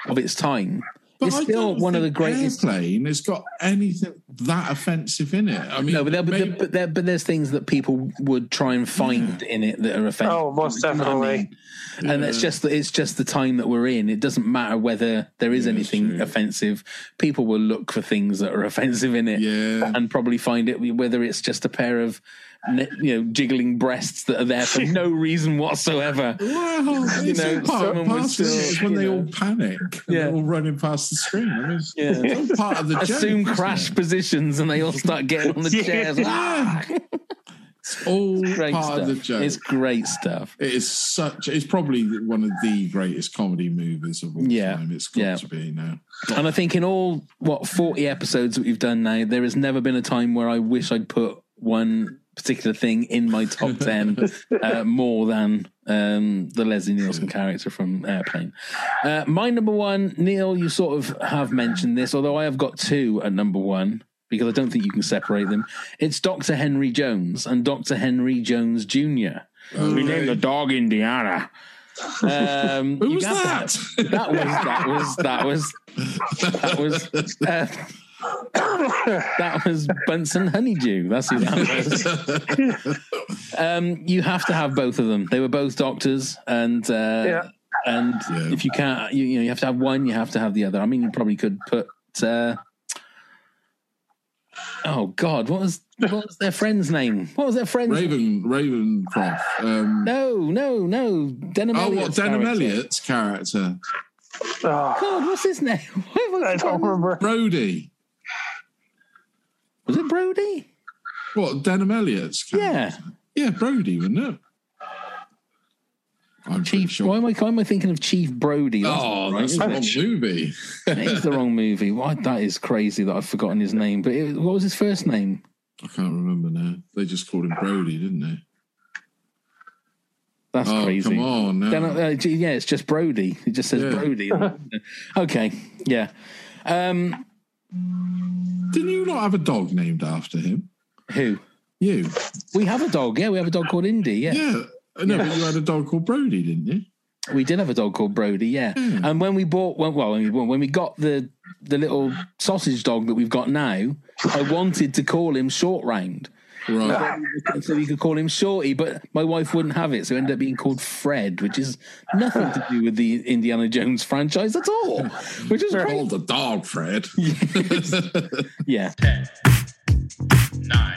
S2: of its time,
S3: But
S2: it's
S3: I
S2: still
S3: don't
S2: one of the
S3: think
S2: greatest.
S3: Airplane has got anything that offensive in it. I mean,
S2: no, but, there,
S3: maybe-
S2: but, there, but there's things that people would try and find in it that are offensive.
S13: Oh, most
S2: Do you know what I
S13: definitely.
S2: mean? And it's just that it's just the time that we're in. It doesn't matter whether there is anything offensive. People will look for things that are offensive in it,
S3: yeah.
S2: and probably find it whether it's just a pair of ne- you know jiggling breasts that are there for no reason whatsoever.
S3: Well,
S2: You
S3: it's
S2: know, someone
S3: of
S2: still,
S3: when they
S2: know.
S3: all panic and they're all running past the screen. I mean,
S2: Yeah.
S3: it's all part of the
S2: Assume
S3: joke,
S2: crash positions and they all start getting on the
S3: Yeah.
S2: chairs. Ah!
S3: It's all
S2: Great
S3: part
S2: stuff.
S3: of the joke.
S2: It's great stuff.
S3: It is such. It's probably one of the greatest comedy movies of all
S2: Yeah.
S3: time. It's got
S2: Yeah.
S3: to be now.
S2: And I think in all what forty episodes that we've done now, there has never been a time where I wish I'd put one particular thing in my top ten uh, more than um, the Leslie Nielsen character from Airplane. Uh, my number one, Neil, you sort of have mentioned this, although I have got two at number one because I don't think you can separate them. It's Doctor Henry Jones and Doctor Henry Jones Jr. We named the dog Indiana. Um,
S3: Who was
S2: have to
S3: that?
S2: that was that was that was that was. Uh, that was Bunsen Honeydew. That's who that was. um, you have to have both of them. They were both doctors, and uh, and if you can't, you, you know, you have to have one. You have to have the other. I mean, you probably could put. Uh, oh God, what was what was their friend's name? What was their friend's
S3: Raven Ravencroft. Um,
S2: No, no, no. Denholm
S3: oh, what
S2: Elliott's
S3: Denholm
S2: character.
S3: Elliott's character?
S2: God, what's his name? I
S13: don't remember.
S3: Brody.
S2: Was it Brody?
S3: What Denholm Elliott's? Yeah, yeah, Brody, wasn't it? I'm
S2: Chief.
S3: sure.
S2: Why am I? Why am I thinking of Chief Brody? That's
S3: Oh,
S2: not
S3: that's the
S2: right,
S3: wrong
S2: it?
S3: movie.
S2: Is the wrong movie. Why? That is crazy that I've forgotten his name. But it, what was his first name?
S3: I can't remember now. They just called him Brody, didn't they?
S2: That's
S3: Oh,
S2: crazy.
S3: come on, no.
S2: Uh, yeah, it's just Brody. It just says
S3: Yeah.
S2: Brody. okay, yeah. Um,
S3: Didn't you not have a dog named after him?
S2: Who?
S3: You.
S2: We have a dog. Yeah, we have a dog called Indy. Yeah.
S3: Yeah. No,
S2: Yeah.
S3: but you had a dog called Brody, didn't you?
S2: We did have a dog called Brody, yeah. And when we bought, well, well, when we, when we got the the little sausage dog that we've got now, I wanted to call him Short Round.
S3: Right.
S2: Um, so we could call him Shorty, but my wife wouldn't have it, so it ended up being called Fred, which is nothing to do with the Indiana Jones franchise at all. Which is great.
S3: Called the dog, Fred.
S2: Yeah.
S14: nine,